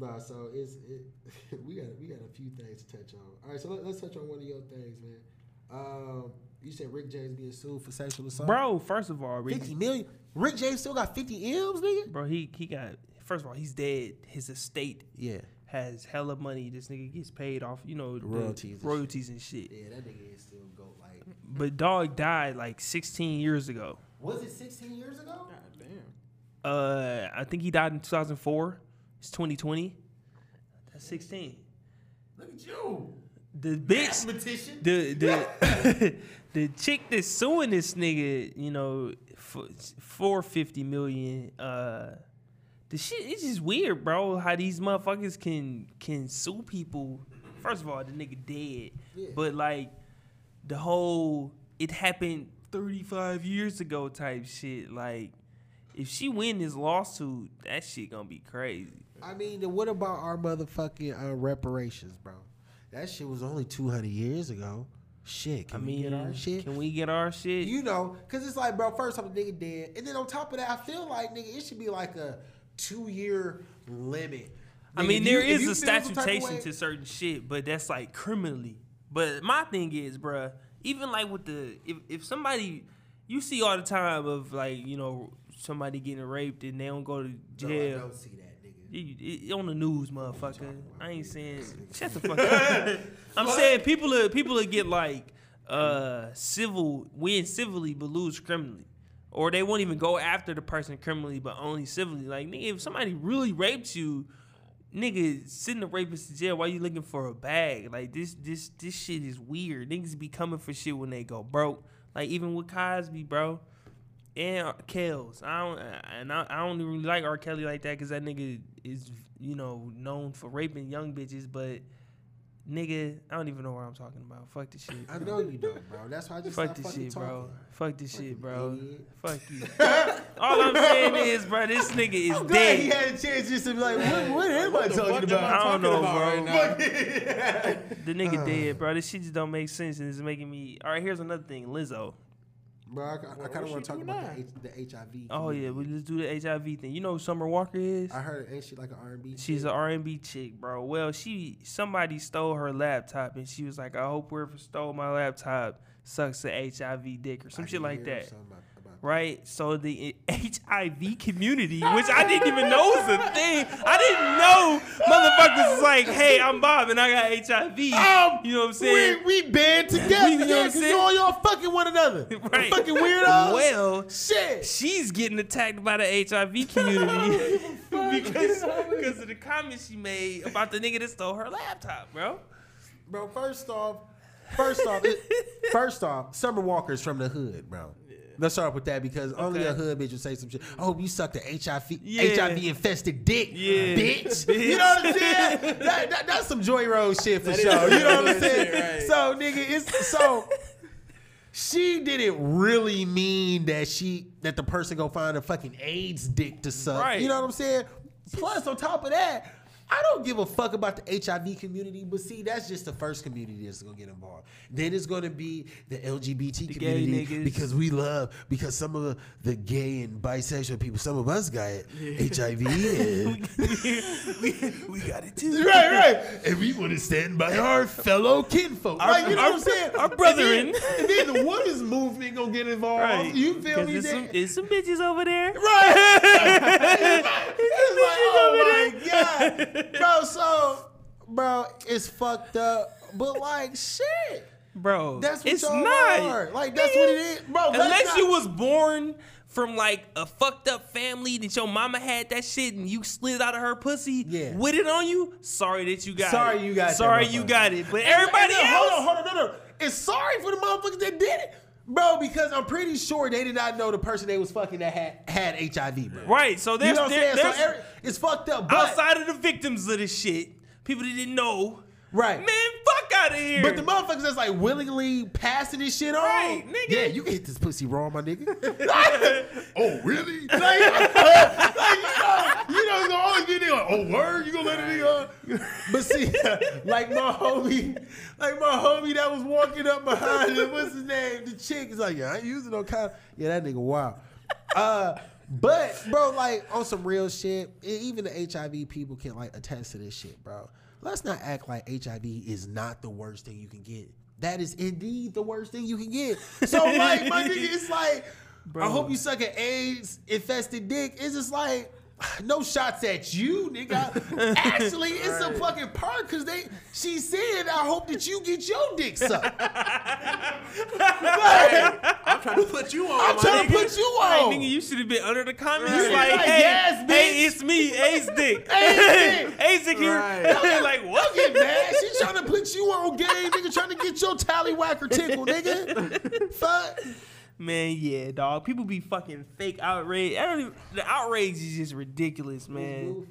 no, so it's it, we got we got a few things to touch on. All right, so let, us touch on one of your things, man. Um, you said Rick James being sued for sexual assault, bro, first of all, Rick, Fifty million. Rick James still got fifty m's, nigga. bro, he he got first of all, he's dead. His estate Yeah, has hella money. This nigga gets paid off, you know, the Royalties and royalties and shit. yeah, that nigga is still go like. But dog died like 16 years ago. Was it sixteen years ago? God damn. Uh, I think he died in 2004. It's 2020. That's 16. Look at you, The bitch, mathematician. the the the chick that's suing this nigga, you know, for for 50 million. Uh, the shit it's just weird, bro. How these motherfuckers can can sue people. First of all, the nigga dead, Yeah. but like the whole it happened 35 years ago type shit. Like if she win this lawsuit, that shit gonna be crazy. I mean, what about our motherfucking uh, reparations, bro? That shit was only two hundred years ago. Shit, can I we get our shit? can we get our shit? You know, cause it's like, bro, first off, the nigga dead, and then on top of that, I feel like nigga, it should be like a two year limit. I Nigga, mean, there you- is a feel some type of statutation to certain shit, but that's like criminally. But my thing is, bro, even like with the if if somebody you see all the time of like you know somebody getting raped and they don't go to No, I jail. don't see that, You- on the news, motherfucker. I ain't saying shut the fuck up. I'm saying people are people will get like uh civil win civilly but lose criminally. Or they won't even go after the person criminally but only civilly. Like nigga, if somebody really raped you, nigga, send the rapist to jail Why you looking for a bag. Like this this this shit is weird. Niggas be coming for shit when they go broke. Like even with Cosby, bro. And Kells, I don't, and I, I don't really like R. Kelly like that because that nigga is, you know, known for raping young bitches. But nigga, I don't even know what I'm talking about. Fuck this shit. I know you don't, bro. That's why I just Fuck stopped this fucking shit, bro. Fuck this shit, bro. idiot. Fuck you. All I'm saying is, bro, this nigga is I'm glad he had a chance just to be like, what, what am I talking about? I I don't know, talking bro. about right The nigga dead, bro. This shit just don't make sense, and it's making me. All right, here's another thing, Lizzo. Bro, I, I, What kind of want to talk about now? the, H, the HIV. Oh yeah, we let's do the HIV thing. You know who Summer Walker is? I heard, ain't she like an R&B? She's an R&B chick, bro. Well, she somebody stole her laptop, and she was like, "I hope whoever stole my laptop sucks the HIV dick or some I shit did like that." something about- about Right, so the HIV community, which I didn't even know was a thing. I didn't know motherfuckers was like, "Hey, I'm Bob and I got HIV." Um, you know what I'm saying? We, we band together. You know yeah, what I'm saying? all y'all fucking one another. Right. Fucking weirdos. Well, Shit. she's getting attacked by the HIV community. because because of the comments she made about the nigga that stole her laptop, bro. bro. First off, first off, it, first off, Summer Walker's from the hood, bro. Let's start with that because only Okay. a hood bitch would say some shit. Oh, you sucked the HIV Yeah. HIV infested dick, Yeah. bitch. You know what I'm saying? That, that- that's some Joy Road shit for That sure. You know what I'm saying? right. So, nigga, it's so. She didn't really mean that she that the person go find a fucking AIDS dick to suck. Right. You know what I'm saying? Plus, on top of that, I don't give a fuck about the HIV community, but see, that's just the first community that's gonna get involved. Then it's gonna be the LGBT The community because we love because some of the, gay and bisexual people, some of us got HIV. And, we got it too. right, right. And we want to stand by our fellow kinfolk. like, you know our- what I'm saying? our And brethren. then, and then the women's movement gonna get involved. Right. You feel me? There's some, there's some bitches over there. Right. it's like, oh my god, bro. So, bro, it's fucked up. But like, shit. Bro, That's what it's y'all not. are. Like, that's what it is, bro. Unless not- you was born from like a fucked up family that your mama had that shit and you slid out of her pussy Yeah. with it on you. Sorry that you got it. Sorry you got that Sorry you got it. But And- everybody and then, else. Hold on, hold on, no, no. It's sorry for the motherfuckers that did it. Bro, because I'm pretty sure they did not know the person they was fucking that had, had HIV, bro. Right. So You there's, know what I'm saying? there's So every, it's fucked up. But, outside of the victims of this shit, people that didn't know. Right. Man, fuck out of here. But the motherfuckers that's like willingly passing this shit on. Right, nigga. Yeah, you can hit this pussy raw, my nigga. oh, really? Like, like, you know, you know, it's gonna always be a nigga like, oh, word? You gonna let a nigga on? But see, like my homie, like my homie that was walking up behind him, what's his name? The chick is like, yeah, I ain't using no kind Yeah, that nigga wild. Uh, but bro, like on some real shit, even the HIV people can like attest to this shit, bro. Let's not act like HIV is not the worst thing you can get. That is indeed the worst thing you can get. So like my nigga, it's like I hope you suck an AIDS infested dick. It's just like no shots at you, nigga. Actually, it's a fucking perk because they she said I hope that you get your dick sucked. I'm trying to put you on. I'm trying to put you Right, on. nigga, you should have been under the comments Right. like, Like, hey, yes, hey, it's me, Ace Dick. Ace Dick. Ace Dick here. Right. Like, Don't what? get mad. She trying to put you on game, nigga. Trying to get your tallywhacker tickle, nigga. Fuck. Man, yeah, dog. People be fucking fake outrage. I don't even, the outrage is just ridiculous, man.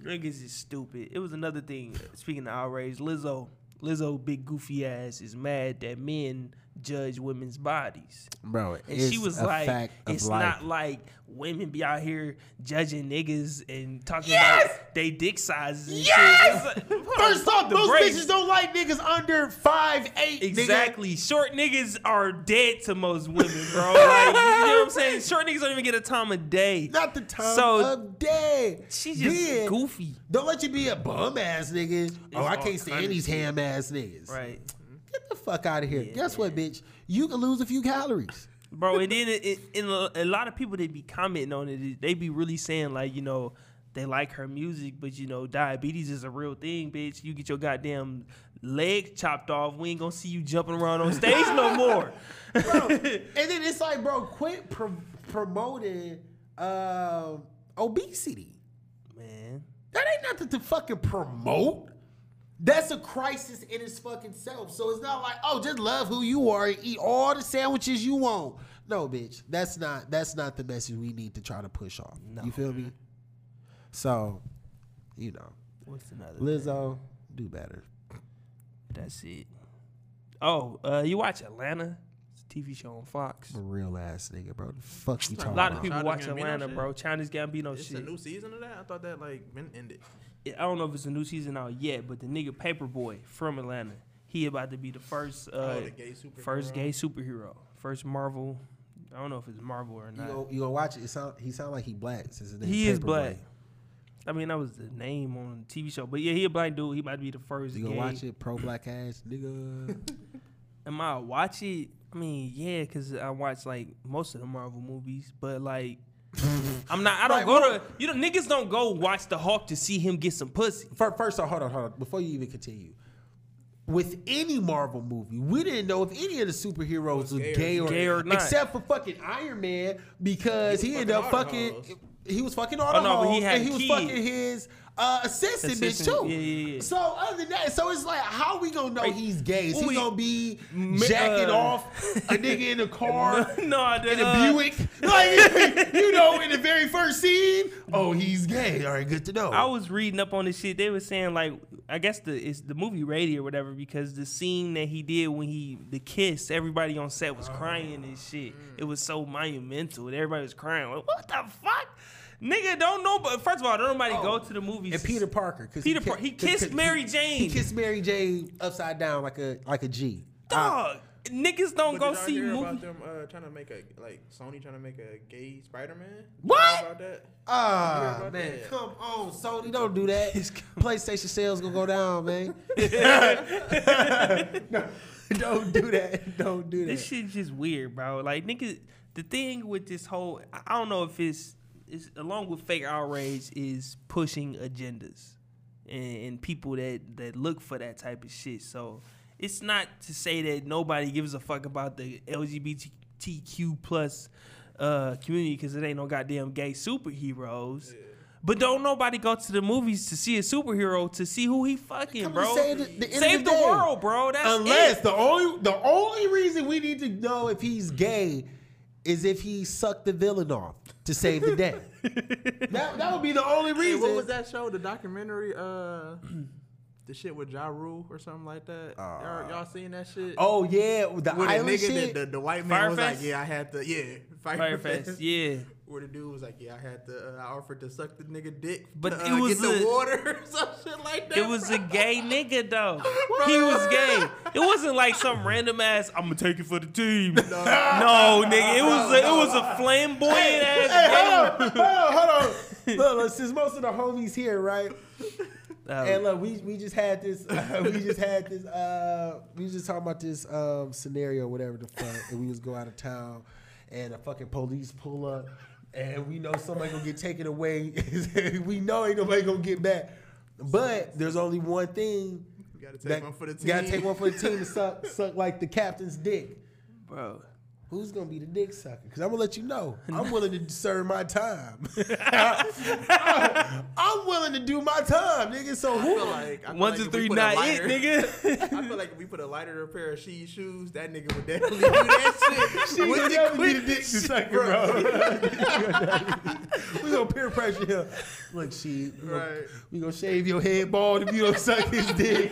Niggas is stupid. It was another thing. Speaking of outrage, Lizzo, Lizzo, big goofy ass, is mad that men judge women's bodies. Bro, And she was like, "It's not like women be out here judging niggas and talking Yes! about they dick sizes." And Yes! shit. Like, First off, the most bitches don't like niggas under five eight. Exactly. Short niggas are dead to most women, bro. Like, you know what I'm saying? Short niggas don't even get a time of day. Not the time So, of day. She's just Then, goofy. Don't let you be a bum ass nigga. Oh, I can't stand kinda these ham ass niggas. Right. Get the fuck out of here. Guess what, bitch? You can lose a few calories. Bro, and then it, it, in a, a lot of people they be commenting on it, they be really saying like, you know, they like her music, but you know, diabetes is a real thing, bitch. You get your goddamn leg chopped off, we ain't gonna see you jumping around on stage no more. bro. and then it's like, bro, quit pro- promoting um obesity. Man. That ain't nothing to fucking promote. That's a crisis in its fucking self. So it's not like, oh, just love who you are and eat all the sandwiches you want. No, bitch. That's not that's not the message we need to try to push off. You feel me? So, you know, What's another? Lizzo, do better. That's it. Oh, uh, you watch Atlanta? It's a TV show on Fox. I'm a real ass nigga, bro. The fuck you talking. A lot of people Childish watch Gambino Atlanta, shit? bro. Chinese Gambino It's shit. a new season of that. I thought that like been ended. I don't know if it's a new season out yet, but the nigga Paper Boi from Atlanta, he about to be the first, uh, Oh, the gay first gay superhero, first Marvel. I don't know if it's Marvel or not. gonna, you gonna watch it? It sound he sound like he black since his name he is Paper Boi. black. I mean, that was the name on the TV show, but yeah, he a black dude. He about to be the first. You gonna gay. watch it? Pro black ass nigga. Am I watch it? I mean, yeah, because I watch like most of the Marvel movies, but like. I'm not. I don't Right, go well- to. You know, niggas don't go watch the Hawk to see him get some pussy. Fir- First off, hold on, hold on. Before you even continue, with any Marvel movie, we didn't know if any of the superheroes was gay or- gay or, Gay or not. except for fucking Iron Man because he was ended up fucking fucking. all the hoes. he was fucking all Oh, the no, but he had and he a was kid. fucking his uh, assistant, bitch too. yeah, yeah, yeah. So other than that, so it's like, how we gonna know Right. he's gay? Is he We- gonna be jacking uh, off a nigga in the car? no, the, in a uh, Buick, like you know, in the very first scene, oh, he's gay. All right, good to know. I was reading up on this shit. They were saying like, I guess the it's the movie ready or whatever because the scene that he did when he the kiss, everybody on set was crying and shit. It was so monumental. Everybody was crying. Like, what the fuck, nigga? Don't know. But first of all, don't nobody go to the movies. and Peter Parker, cause Peter ki- Par- he kissed cause Mary Jane. He kissed Mary Jane upside down like a like a G. dog. Niggas don't But go did see hear movies. about them uh, trying to make a like Sony trying to make a gay Spider Man? What? About that? Ah about man, that? come on, Sony, don't do that. PlayStation sales gonna go down, man. no, don't do that. Don't do that. This shit just weird, bro. Like nigga, the thing with this whole, I I don't know if it's, it's along with fake outrage is pushing agendas and, and people that that look for that type of shit. So it's not to say that nobody gives a fuck about the LGBTQ plus uh, community because it ain't no goddamn gay superheroes. But don't nobody go to the movies to see a superhero to see who he fucking, bro. to save the- the Save the the, world, bro. That's Unless it. the only the only reason we need to know if he's gay is if he sucked the villain off to save the day. that, that would be the only Hey, reason. what was that show? The documentary? Uh, the shit with Ja Rule or something like that. y'all, y'all seen that shit? Oh yeah, the Where the island nigga, shit. the, the, the white man was like, yeah, I had to, yeah, Fyre Fest, yeah. Where the dude was like, yeah, I had to, uh, I offered to suck the nigga dick, But to, it uh, was get the water or some shit like that. It was a gay nigga though. He was gay. It wasn't like some random ass. I'm gonna take it for the team. No, nigga. It was a, it was a flamboyant ass. Hey, hold on, hold on, hold on. Look, look, since most of the homies here, right? Uh, And look, we we just had this, we just had this, uh, we was just talking about this um, scenario, whatever the fuck, and we was go out of town, and the fucking police pull up, and we know somebody gonna get taken away. we know ain't nobody gonna get back, but there's only one thing. You gotta take that- one for the team. You gotta take one for the team to suck, suck like the captain's dick. bro. Who's gonna be the dick sucker? Because I'm gonna let you know. I'm willing to serve my time. I'm willing to do my time, nigga. So I feel who? like, I feel One, like two, if three, put a not it, nigga. I feel like if we put a lighter a pair of she shoes, that nigga would definitely do that shit. She with would the never be the dick sucker, bro. we gonna peer pressure him. Look, she, we gonna, Right. we gonna shave your head bald if you don't suck his dick.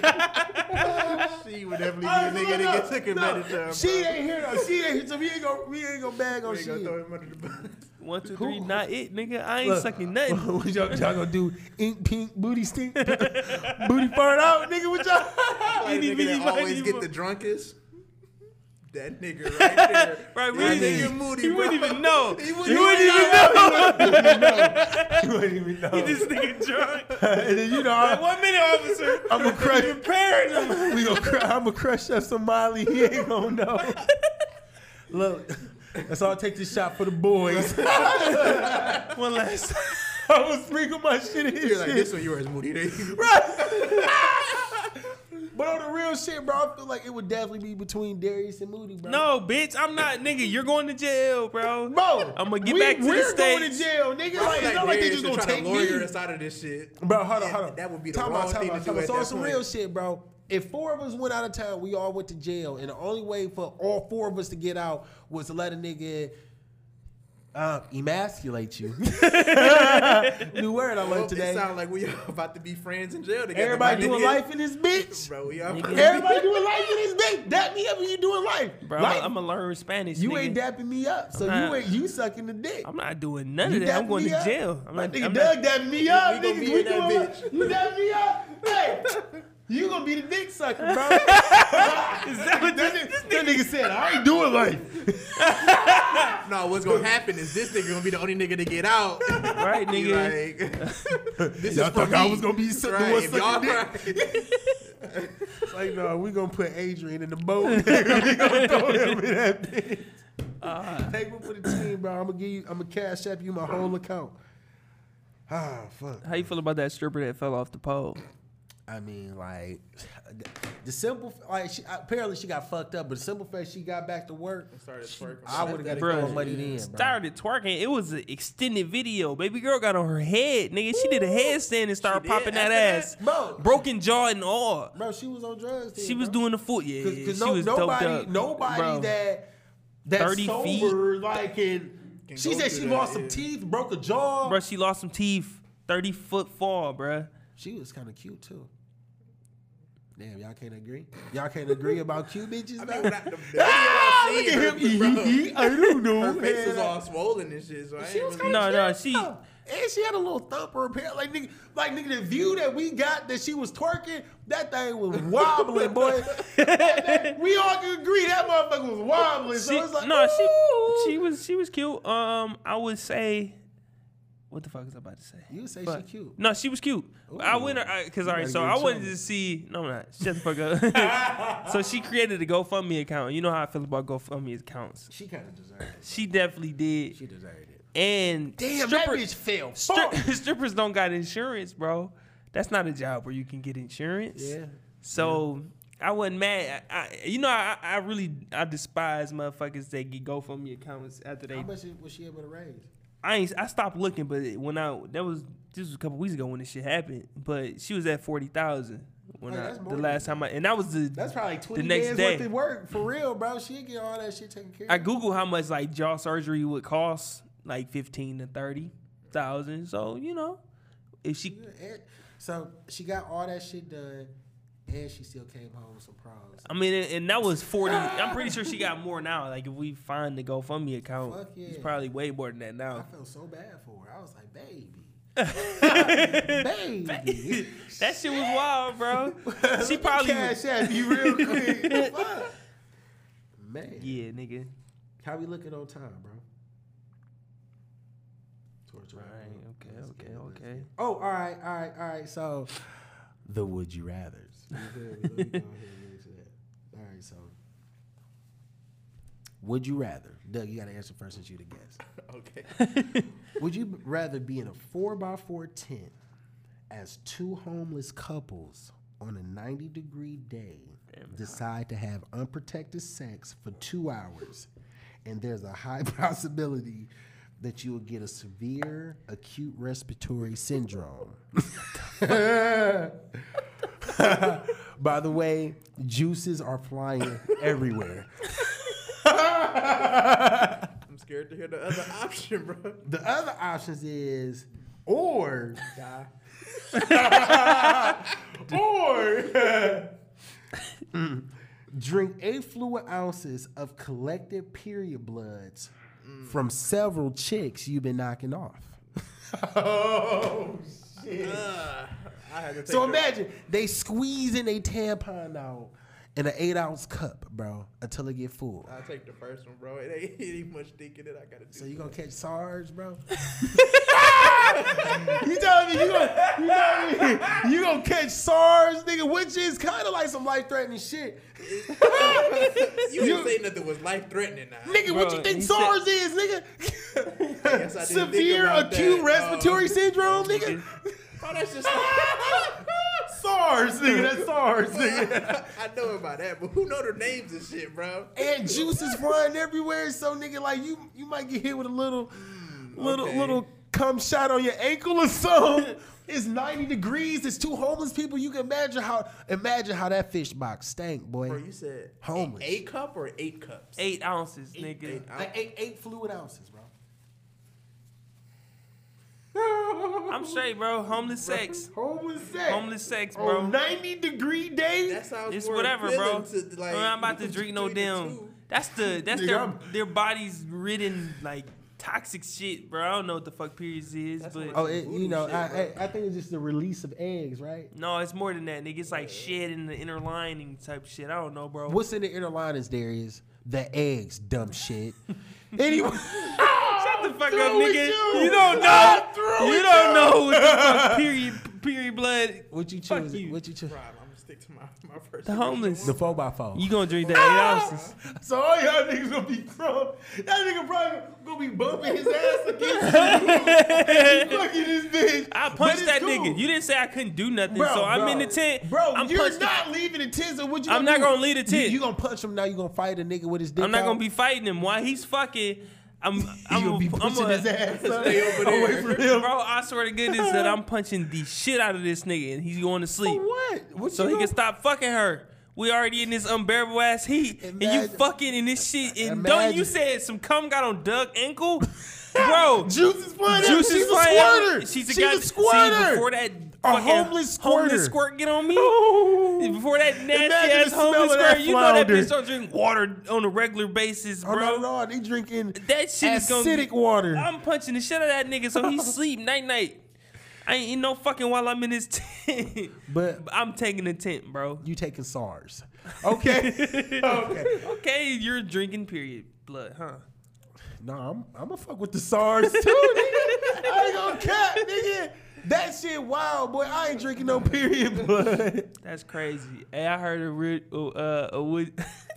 She would definitely be a nigga that get took advantage of. She ain't here though. She ain't here, so we ain't gonna we ain't gonna bag on We ain't gonna shit. throw him under the bus. One, two, three, not it, nigga. I ain't Look, sucking nothing. what y'all, y'all gonna do? Ink pink booty stink, booty fart out, nigga. What y'all? Like Itty nigga bitty that always get the drunkest. That nigga right there. Right, we that didn't nigga even- Moody, he wouldn't even know. He He wouldn't wouldn't even even know. you wouldn't even know. This nigga drunk. and then you know, Like, one minute, officer. I'm gonna crush. Preparing him. We gonna, cr- I'm gonna crush up some Molly. He ain't gonna know. Look, that's all. I take this shot for the boys. One last. I was sprinkle my shit in You're like, shit. this one yours, Moody. Right? But on the real shit, bro, I feel like it would definitely be between Darius and Moody, bro. No, bitch, I'm not, nigga. You're going to jail, bro. Bro, I'ma get we, back to the we're going to jail, nigga. Like, it's not like they just gonna take to lawyer me. us out of this shit. Bro, hold on, hold on. That would be the Time wrong time thing to do So on some real shit, bro. If four of us went out of town, we all went to jail, and the only way for all four of us to get out was to let a nigga uh, emasculate you. New word I Well, learned It today. sounds like we all about to be friends in jail together. Everybody my doing nigga. life in this bitch. Bro, we all Everybody doing life in this bitch. Dap me up when you doing life. Bro, life. I'm gonna learn Spanish. you nigga. ain't dapping me up, so I'm you ain't you sucking the dick. I'm not doing none You of that. I'm going to jail. I'm My not. nigga I'm Doug not dapping me up. we gonna niggas, be we in that doing what- bitch. You dapping me up. Hey, you gonna be the dick sucker, bro. is that what that, this, nigga, that nigga said, I ain't doing life. No, what's gonna happen is this nigga gonna be the only nigga to get out. right, nigga? like, this Y'all is for thought I was gonna be su- the right. one If y'all right. It's like, no, we gonna put Adrian in the boat. we gonna throw him in that bitch. Uh, Take one for the team, bro. I'm gonna give you, I'm gonna cash app you my whole account. Ah, fuck. how you feel about that stripper that fell off the pole? I mean, like the simple, like she, apparently she got fucked up, but the simple fact she got back to work, Started twerking. I would have got Bruh. the money then, bro. Started twerking. It was an extended video. Baby girl got on her head, nigga. She did a headstand and started did popping that after ass. Bro, Broken jaw and all. bro, she was on drugs. Then, She was bro. doing the foot. Yeah, Cause, yeah, 'cause she no, was nobody, up. nobody Bro. that that 30 sober, feet. like can. Can She said she that, lost some teeth, broke a jaw. Bro, she lost some teeth. Thirty foot fall, bruh. She was kind of cute too. Damn, y'all can't agree. Y'all can't agree about cute bitches. I man? mean, when I, the Ah, look at him. bro, He- he- I don't know. her face was all swollen and shit. So I She ain't was really- No, no, cute, she- And she had a little thumper apparently. Like nigga, like nigga, the view that we got that she was twerking, that thing was wobbling, boy. That- that- we all can agree that motherfucker was wobbling. She, so it's like, no, ooh. she she was she was cute. Um, I would say, what the fuck was I about to say? You say But- she cute. No, she was cute. I Ooh. went because all right. So I wanted to see. No, I'm not. Shut the fuck up. so she created a GoFundMe account. You know how I feel about GoFundMe accounts. She kind of deserved it. She definitely did. She deserved it. And Damn, stripper- that bitch fell. stri- strippers don't got insurance, bro. That's not a job where you can get insurance. Yeah. So I wasn't mad. I, I, you know, I, I really I despise motherfuckers that get GoFundMe accounts after they. How much was she able to raise? I ain't. I stopped looking, but when I that was this was a couple weeks ago when this shit happened. But she was at forty thousand when I the last time I and that was the That's probably twenty the next days day. worth of work for real, bro. She get all that shit taken care of. I Google how much like jaw surgery would cost, like fifteen to thirty thousand. So you know, if she So she got all that shit done, and she still came home with some pros. I mean, and, and that was forty. I'm pretty sure she got more now. Like if we find the GoFundMe account, Fuck yeah. it's probably way more than that now. I felt so bad for her. I was like, baby, baby. That shit was wild, bro. She probably cash at you real quick. Fuck. Man, yeah, nigga. how we looking on time, bro? Towards the All right right, point. okay, Let's okay, get it, let's okay. Oh, all right, all right, all right. So, the would you rather's. You feel me? Let me go ahead and get into that. All right, so would you rather? Doug, you got to answer first since you're the guest. Okay. Would you rather be in a four x four tent as two homeless couples on a ninety degree day decide to have unprotected sex for two hours, and there's a high possibility that you will get a severe acute respiratory syndrome? By the way, juices are flying everywhere. I'm scared to hear the other option, bro. The other options is or die. or drink eight fluid ounces of collected period bloods from several chicks you've been knocking off. oh shit! Uh, I had to take So the- imagine they squeezing a tampon out in an eight ounce cup, bro, until it get full. I'll take the first one, bro. It ain't, it ain't much thinking that I gotta do. So you gonna catch SARS, bro? you telling me you gonna you, telling me you gonna catch SARS, nigga? Which is kind of like some life threatening shit, you you- didn't say nothing was life threatening now. nigga. what you think he SARS is, nigga? guess I Severe acute that. respiratory oh. syndrome, nigga. Oh, that's just. SARS, nigga. That's SARS, nigga. I know about that, but who know the names and shit, bro? and juices flying everywhere. So nigga, like you, you might get hit with a little, little, okay. little cum shot on your ankle or something. It's 90 degrees. It's two homeless people. You can imagine how imagine how that fish box stank, boy. Bro, you said Homeless. Eight, a cup or eight cups? Eight ounces, nigga. eight Like eight, eight fluid ounces, bro. I'm straight, bro. Homeless sex. Homeless sex. Homeless sex, oh, bro. On 90 degree day. That sounds It's more whatever, bro. appealing To, like, I'm about to drink no damn. That's the that's Nigga, their I'm- their bodies ridden like toxic shit, bro. I don't know what the fuck periods is, That's but oh, it, you know, shit, I. I I think it's just the release of eggs, right? no, it's more than that, nigga. It's like shed in the inner lining type shit. I don't know, bro. What's in the inner linings, Darius? The eggs, dumb shit. anyway. Shut the fuck up, nigga. you. You, don't know. You don't you. know what the fuck period period blood. What you Fuck choose? you. What you choose? Right, I'm gonna stick to my, my first. The homeless. The four by four. You gonna drink that ah! eight ounces? So all y'all niggas gonna be crumb. That nigga probably gonna be bumping his ass against you. fucking this bitch. I I punched that cool. nigga. You didn't say I couldn't do nothing, Bro, so I'm bro. in the tent. Bro, I'm you're punching- not leaving the tent. So what you? I'm gonna not do? gonna leave the tent. You, you gonna punch him now? You gonna fight a nigga with his dick? I'm not out? gonna be fighting him while he's fucking. I'm. I'm gonna be I'm a- his ass Stay over there. away from him. Bro, I swear to goodness that I'm punching the shit out of this nigga and he's going to sleep. For what? What So he gonna- can stop fucking her. We already in this unbearable ass heat, and you fucking in this shit. And don't you said some cum got on Doug ankle, bro? Juice is flying. Juice She's is squirter. She's a, She's a squirter. See, before that A homeless squirter. squirt get on me, Ooh. Before that nasty Imagine ass the smell homeless of that you know that flounder. bitch don't drink water on a regular basis, Oh bro. no, no, they drinking That shit is gonna acidic water. I'm punching the shit out of that nigga so he sleep night night. I ain't eating no fucking while I'm in his tent. But- I'm taking the tent, bro. you taking SARS? Okay. okay. Okay, you're drinking period blood, huh? No, I'm I'm gonna fuck with the SARS too, nigga. I ain't gonna cap, nigga. That shit wild, boy. I ain't drinking no period blood. That's crazy. Hey, I heard a real uh a would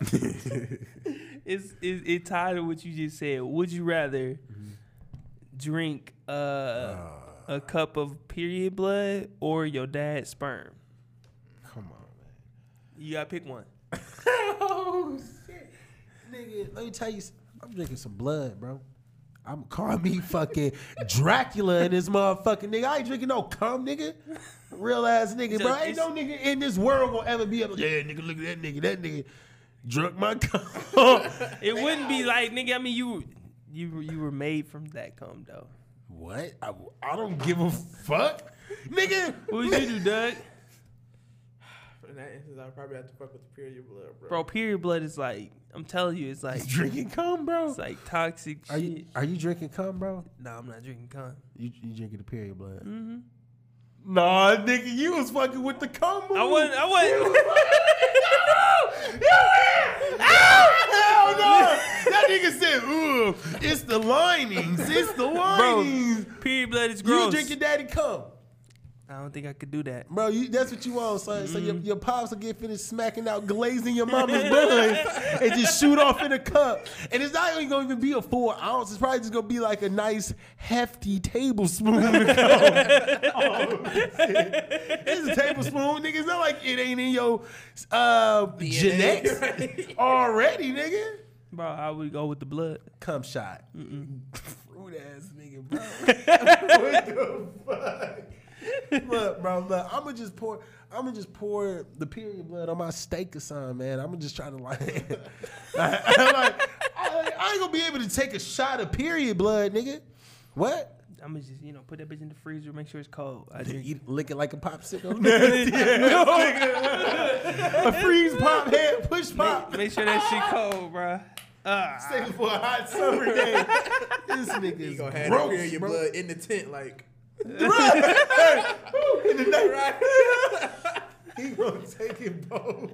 it's it, it tied to what you just said. Would you rather drink uh, a cup of period blood or your dad's sperm? Come on, man. You gotta pick one. oh shit, nigga. Let me tell you, I'm drinking some blood, bro. I'm calling me fucking Dracula in this motherfucking nigga. I ain't drinking no cum, nigga. Real ass nigga, bro. Ain't no nigga in this world gonna ever be able. to, Yeah, nigga, look at that nigga. That nigga drunk my cum. It wouldn't be like nigga. I mean, you you were- you were made from that cum though. what? I, I don't give a fuck, nigga. What would you do, Doug? In that instance, I'd probably have to fuck with the period blood, bro. Bro, period blood is like I'm telling you, it's like drinking cum, bro. it's like toxic Are shit. you are you drinking cum, bro? no, I'm not drinking cum. You you drinking the period blood? Mm-hmm. Nah, nigga, you was fucking with the cum. I wasn't. I wasn't. Hell no! That nigga said, "Ooh, it's the linings. It's the linings." period blood is you gross. drink your daddy cum, I don't think I could do that. bro. You, that's what you want, son. So Mm-hmm. your, your pops will get finished smacking out, glazing your mama's buns, and just shoot off in a cup. And it's not even gonna even be a full ounce. It's probably just gonna be like a nice hefty tablespoon. of cum. oh, shit. It's a tablespoon, nigga. It's not like it ain't in your uh, genetics already, nigga. Bro, I would go with the blood. cum shot. Fruit ass nigga, bro. what the fuck? Look, bro, look, I'ma just pour I'ma just pour the period blood on my steak or something, man. I'ma just try to like, I, am like I, I ain't gonna be able to take a shot of period blood, nigga. What? I'm gonna just you know put that bitch in the freezer, make sure it's cold. I drink. Eat, lick it like a popsicle. a freeze pop head, push pop. Make sure that shit cold, bro. Ah. Stay for a hot summer day. This nigga You is gonna have the gross, period bro. blood in the tent, like in the night. he gonna take it both.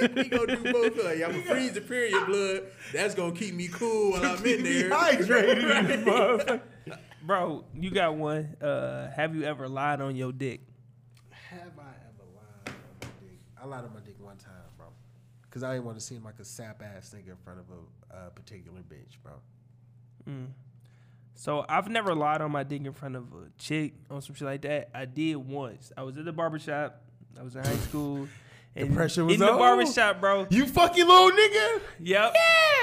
he gonna do both. Like, I'm gonna freeze the period blood. That's gonna keep me cool while I'm in there. Dehydrated in this. Bro, you got one. Uh, have you ever lied on your dick? Have I ever lied on my dick? I lied on my dick one time, bro. Cause I didn't want to seem like a sap ass nigga in front of a uh, particular bitch, bro. So I've never lied on my dick in front of a chick on some shit like that. I did once. I was at the barbershop. I was in high school. And pressure was in the barbershop, bro. You fucking little nigga. Yep.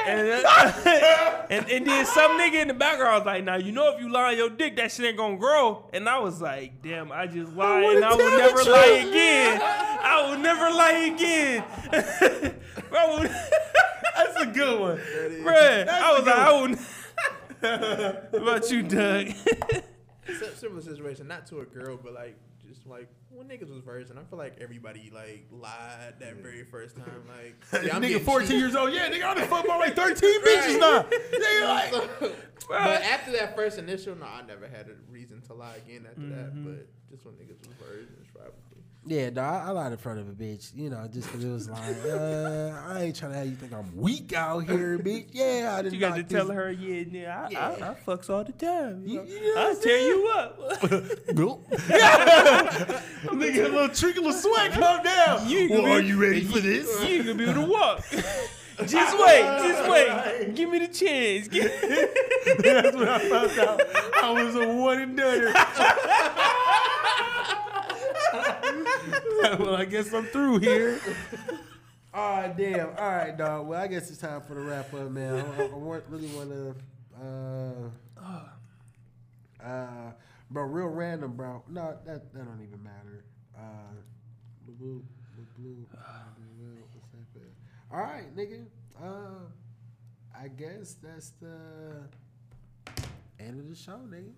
And, uh, and and then some nigga in the background was like, "Now you know if you lie on your dick, that shit ain't gonna grow." And I was like, "Damn, I just lied, wanna and I will never lie again. I will never lie again, bro." That's a good one. Bruh, I was like, I would. What about you, Doug? Si- Similar situation, not to a girl, but like just like when niggas was virgin. I feel like everybody like lied that very first time. Like, yeah, I'm nigga, 14 cheated. years old. Yeah, nigga, I done fucked about like 13 bitches now. Nigga, like, but after that first initial, no, I never had a reason to lie again after that. Mm-hmm. But just when niggas was virgins, probably. Yeah, no, I, I lied in front of a bitch, you know, just because it was like, uh, I ain't trying to have you think I'm weak out here, bitch. Yeah, I didn't You got to knock tell her, yeah, yeah, I, Yeah. I, I fucks all the time. You know? You- you know what I'll I'm tear you up. Nope. Nigga, a little trickle of sweat come down. You well, gonna are you ready for this? you ain't gonna be able to walk. just wait, just wait. Give me the chance. Give- That's when I found out I was a one and done. well, I guess I'm through here. oh damn! All right, dog. Well, I guess it's time for the wrap up, man. I, I, I really want to, uh, uh, bro, real random, bro. No, that that don't even matter. Uh, blue, blue, blue. blue, what's that? All right, nigga. Uh, I guess that's the end of the show, niggas.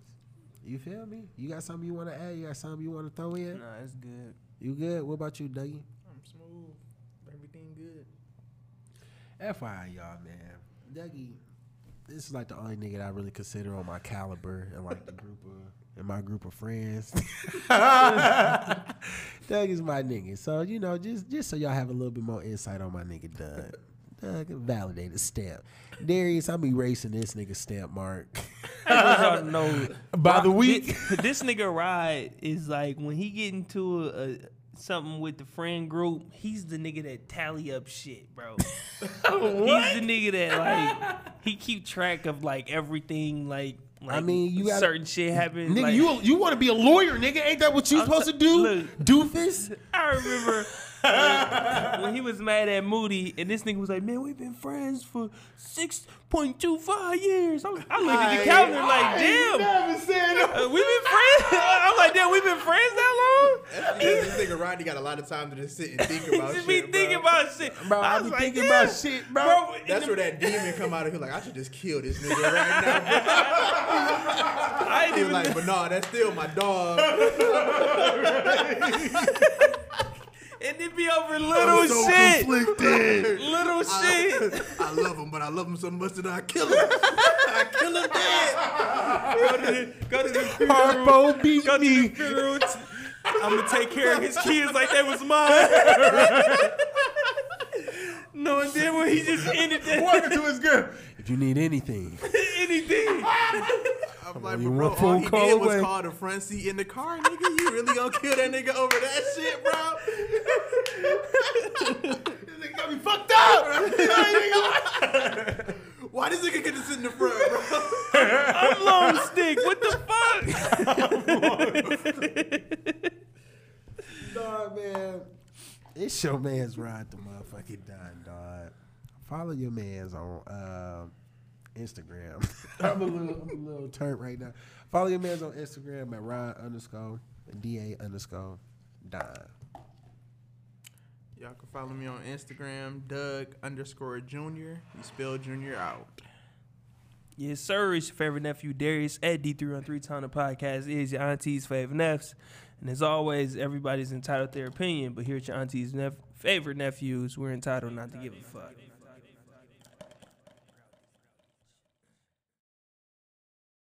You feel me? You got something you want to add? You got something you want to throw in? Nah, it's good. You good? What about you, Dougie? I'm smooth. Everything good. FYI, y'all, man. Dougie, this is like the only nigga that I really consider on my caliber and like the group of in my group of friends. Doug is my nigga. So, you know, just just so y'all have a little bit more insight on my nigga Doug. Doug, validated stamp. Darius, I'm erasing this nigga stamp mark. I want y'all to know By the week. This, this nigga ride is like when he get into a, a something with the friend group, he's the nigga that tally up shit, bro. He's the nigga that like he keep track of like everything, like. Like I mean, you gotta- certain shit happen. Nigga, like, you you want to be a lawyer, nigga? Ain't that what you I'm supposed t- to do? look. Doofus. I remember when, when he was mad at Moody, and this nigga was like, "Man, we've been friends for six point two five years." I, was- I looked at the calendar like, "Damn, Never said uh, we've been friends." I'm like, "Damn, we've been friends that long." Because this nigga Rodney got a lot of time to just sit and think about Just shit, be thinking bro. about shit, Bro, I I be like, thinking "Damn." about shit, bro. in That's where that demon come out of here. Like I should just kill this nigga right now. I didn't He even like, but nah, that's still my dog. and it be over little shit, conflicted. little shit. I love him, but I love him so much that I kill him. I kill him dead. Go to the, go to the funeral. Harpo beat Go to the funeral. I'm gonna take care of his kids like they was mine. no, and then when he just ended that Walking to his girl. If you need anything, anything. I'm like, you bro, one all phone he call did was away. call the front seat in the car, nigga. You really gonna kill that nigga over that shit, bro? this nigga got me fucked up. Why this nigga get to sit in the front, bro? I'm long stick. What the fuck? dog, man. It's your man's ride the motherfucking done, dog. Follow your man's on um Instagram. I'm a little, I'm a little turned right now. Follow your man's on Instagram at Ryan underscore da underscore Don. Y'all can follow me on Instagram, Doug underscore Junior. You spell Junior out. Yes, sir. It's your favorite nephew Darius at D3 on Three Ton the Podcast is your auntie's favorite nefs. And as always, everybody's entitled to their opinion, but here at your auntie's nep- favorite nephews, we're entitled not to give a fuck.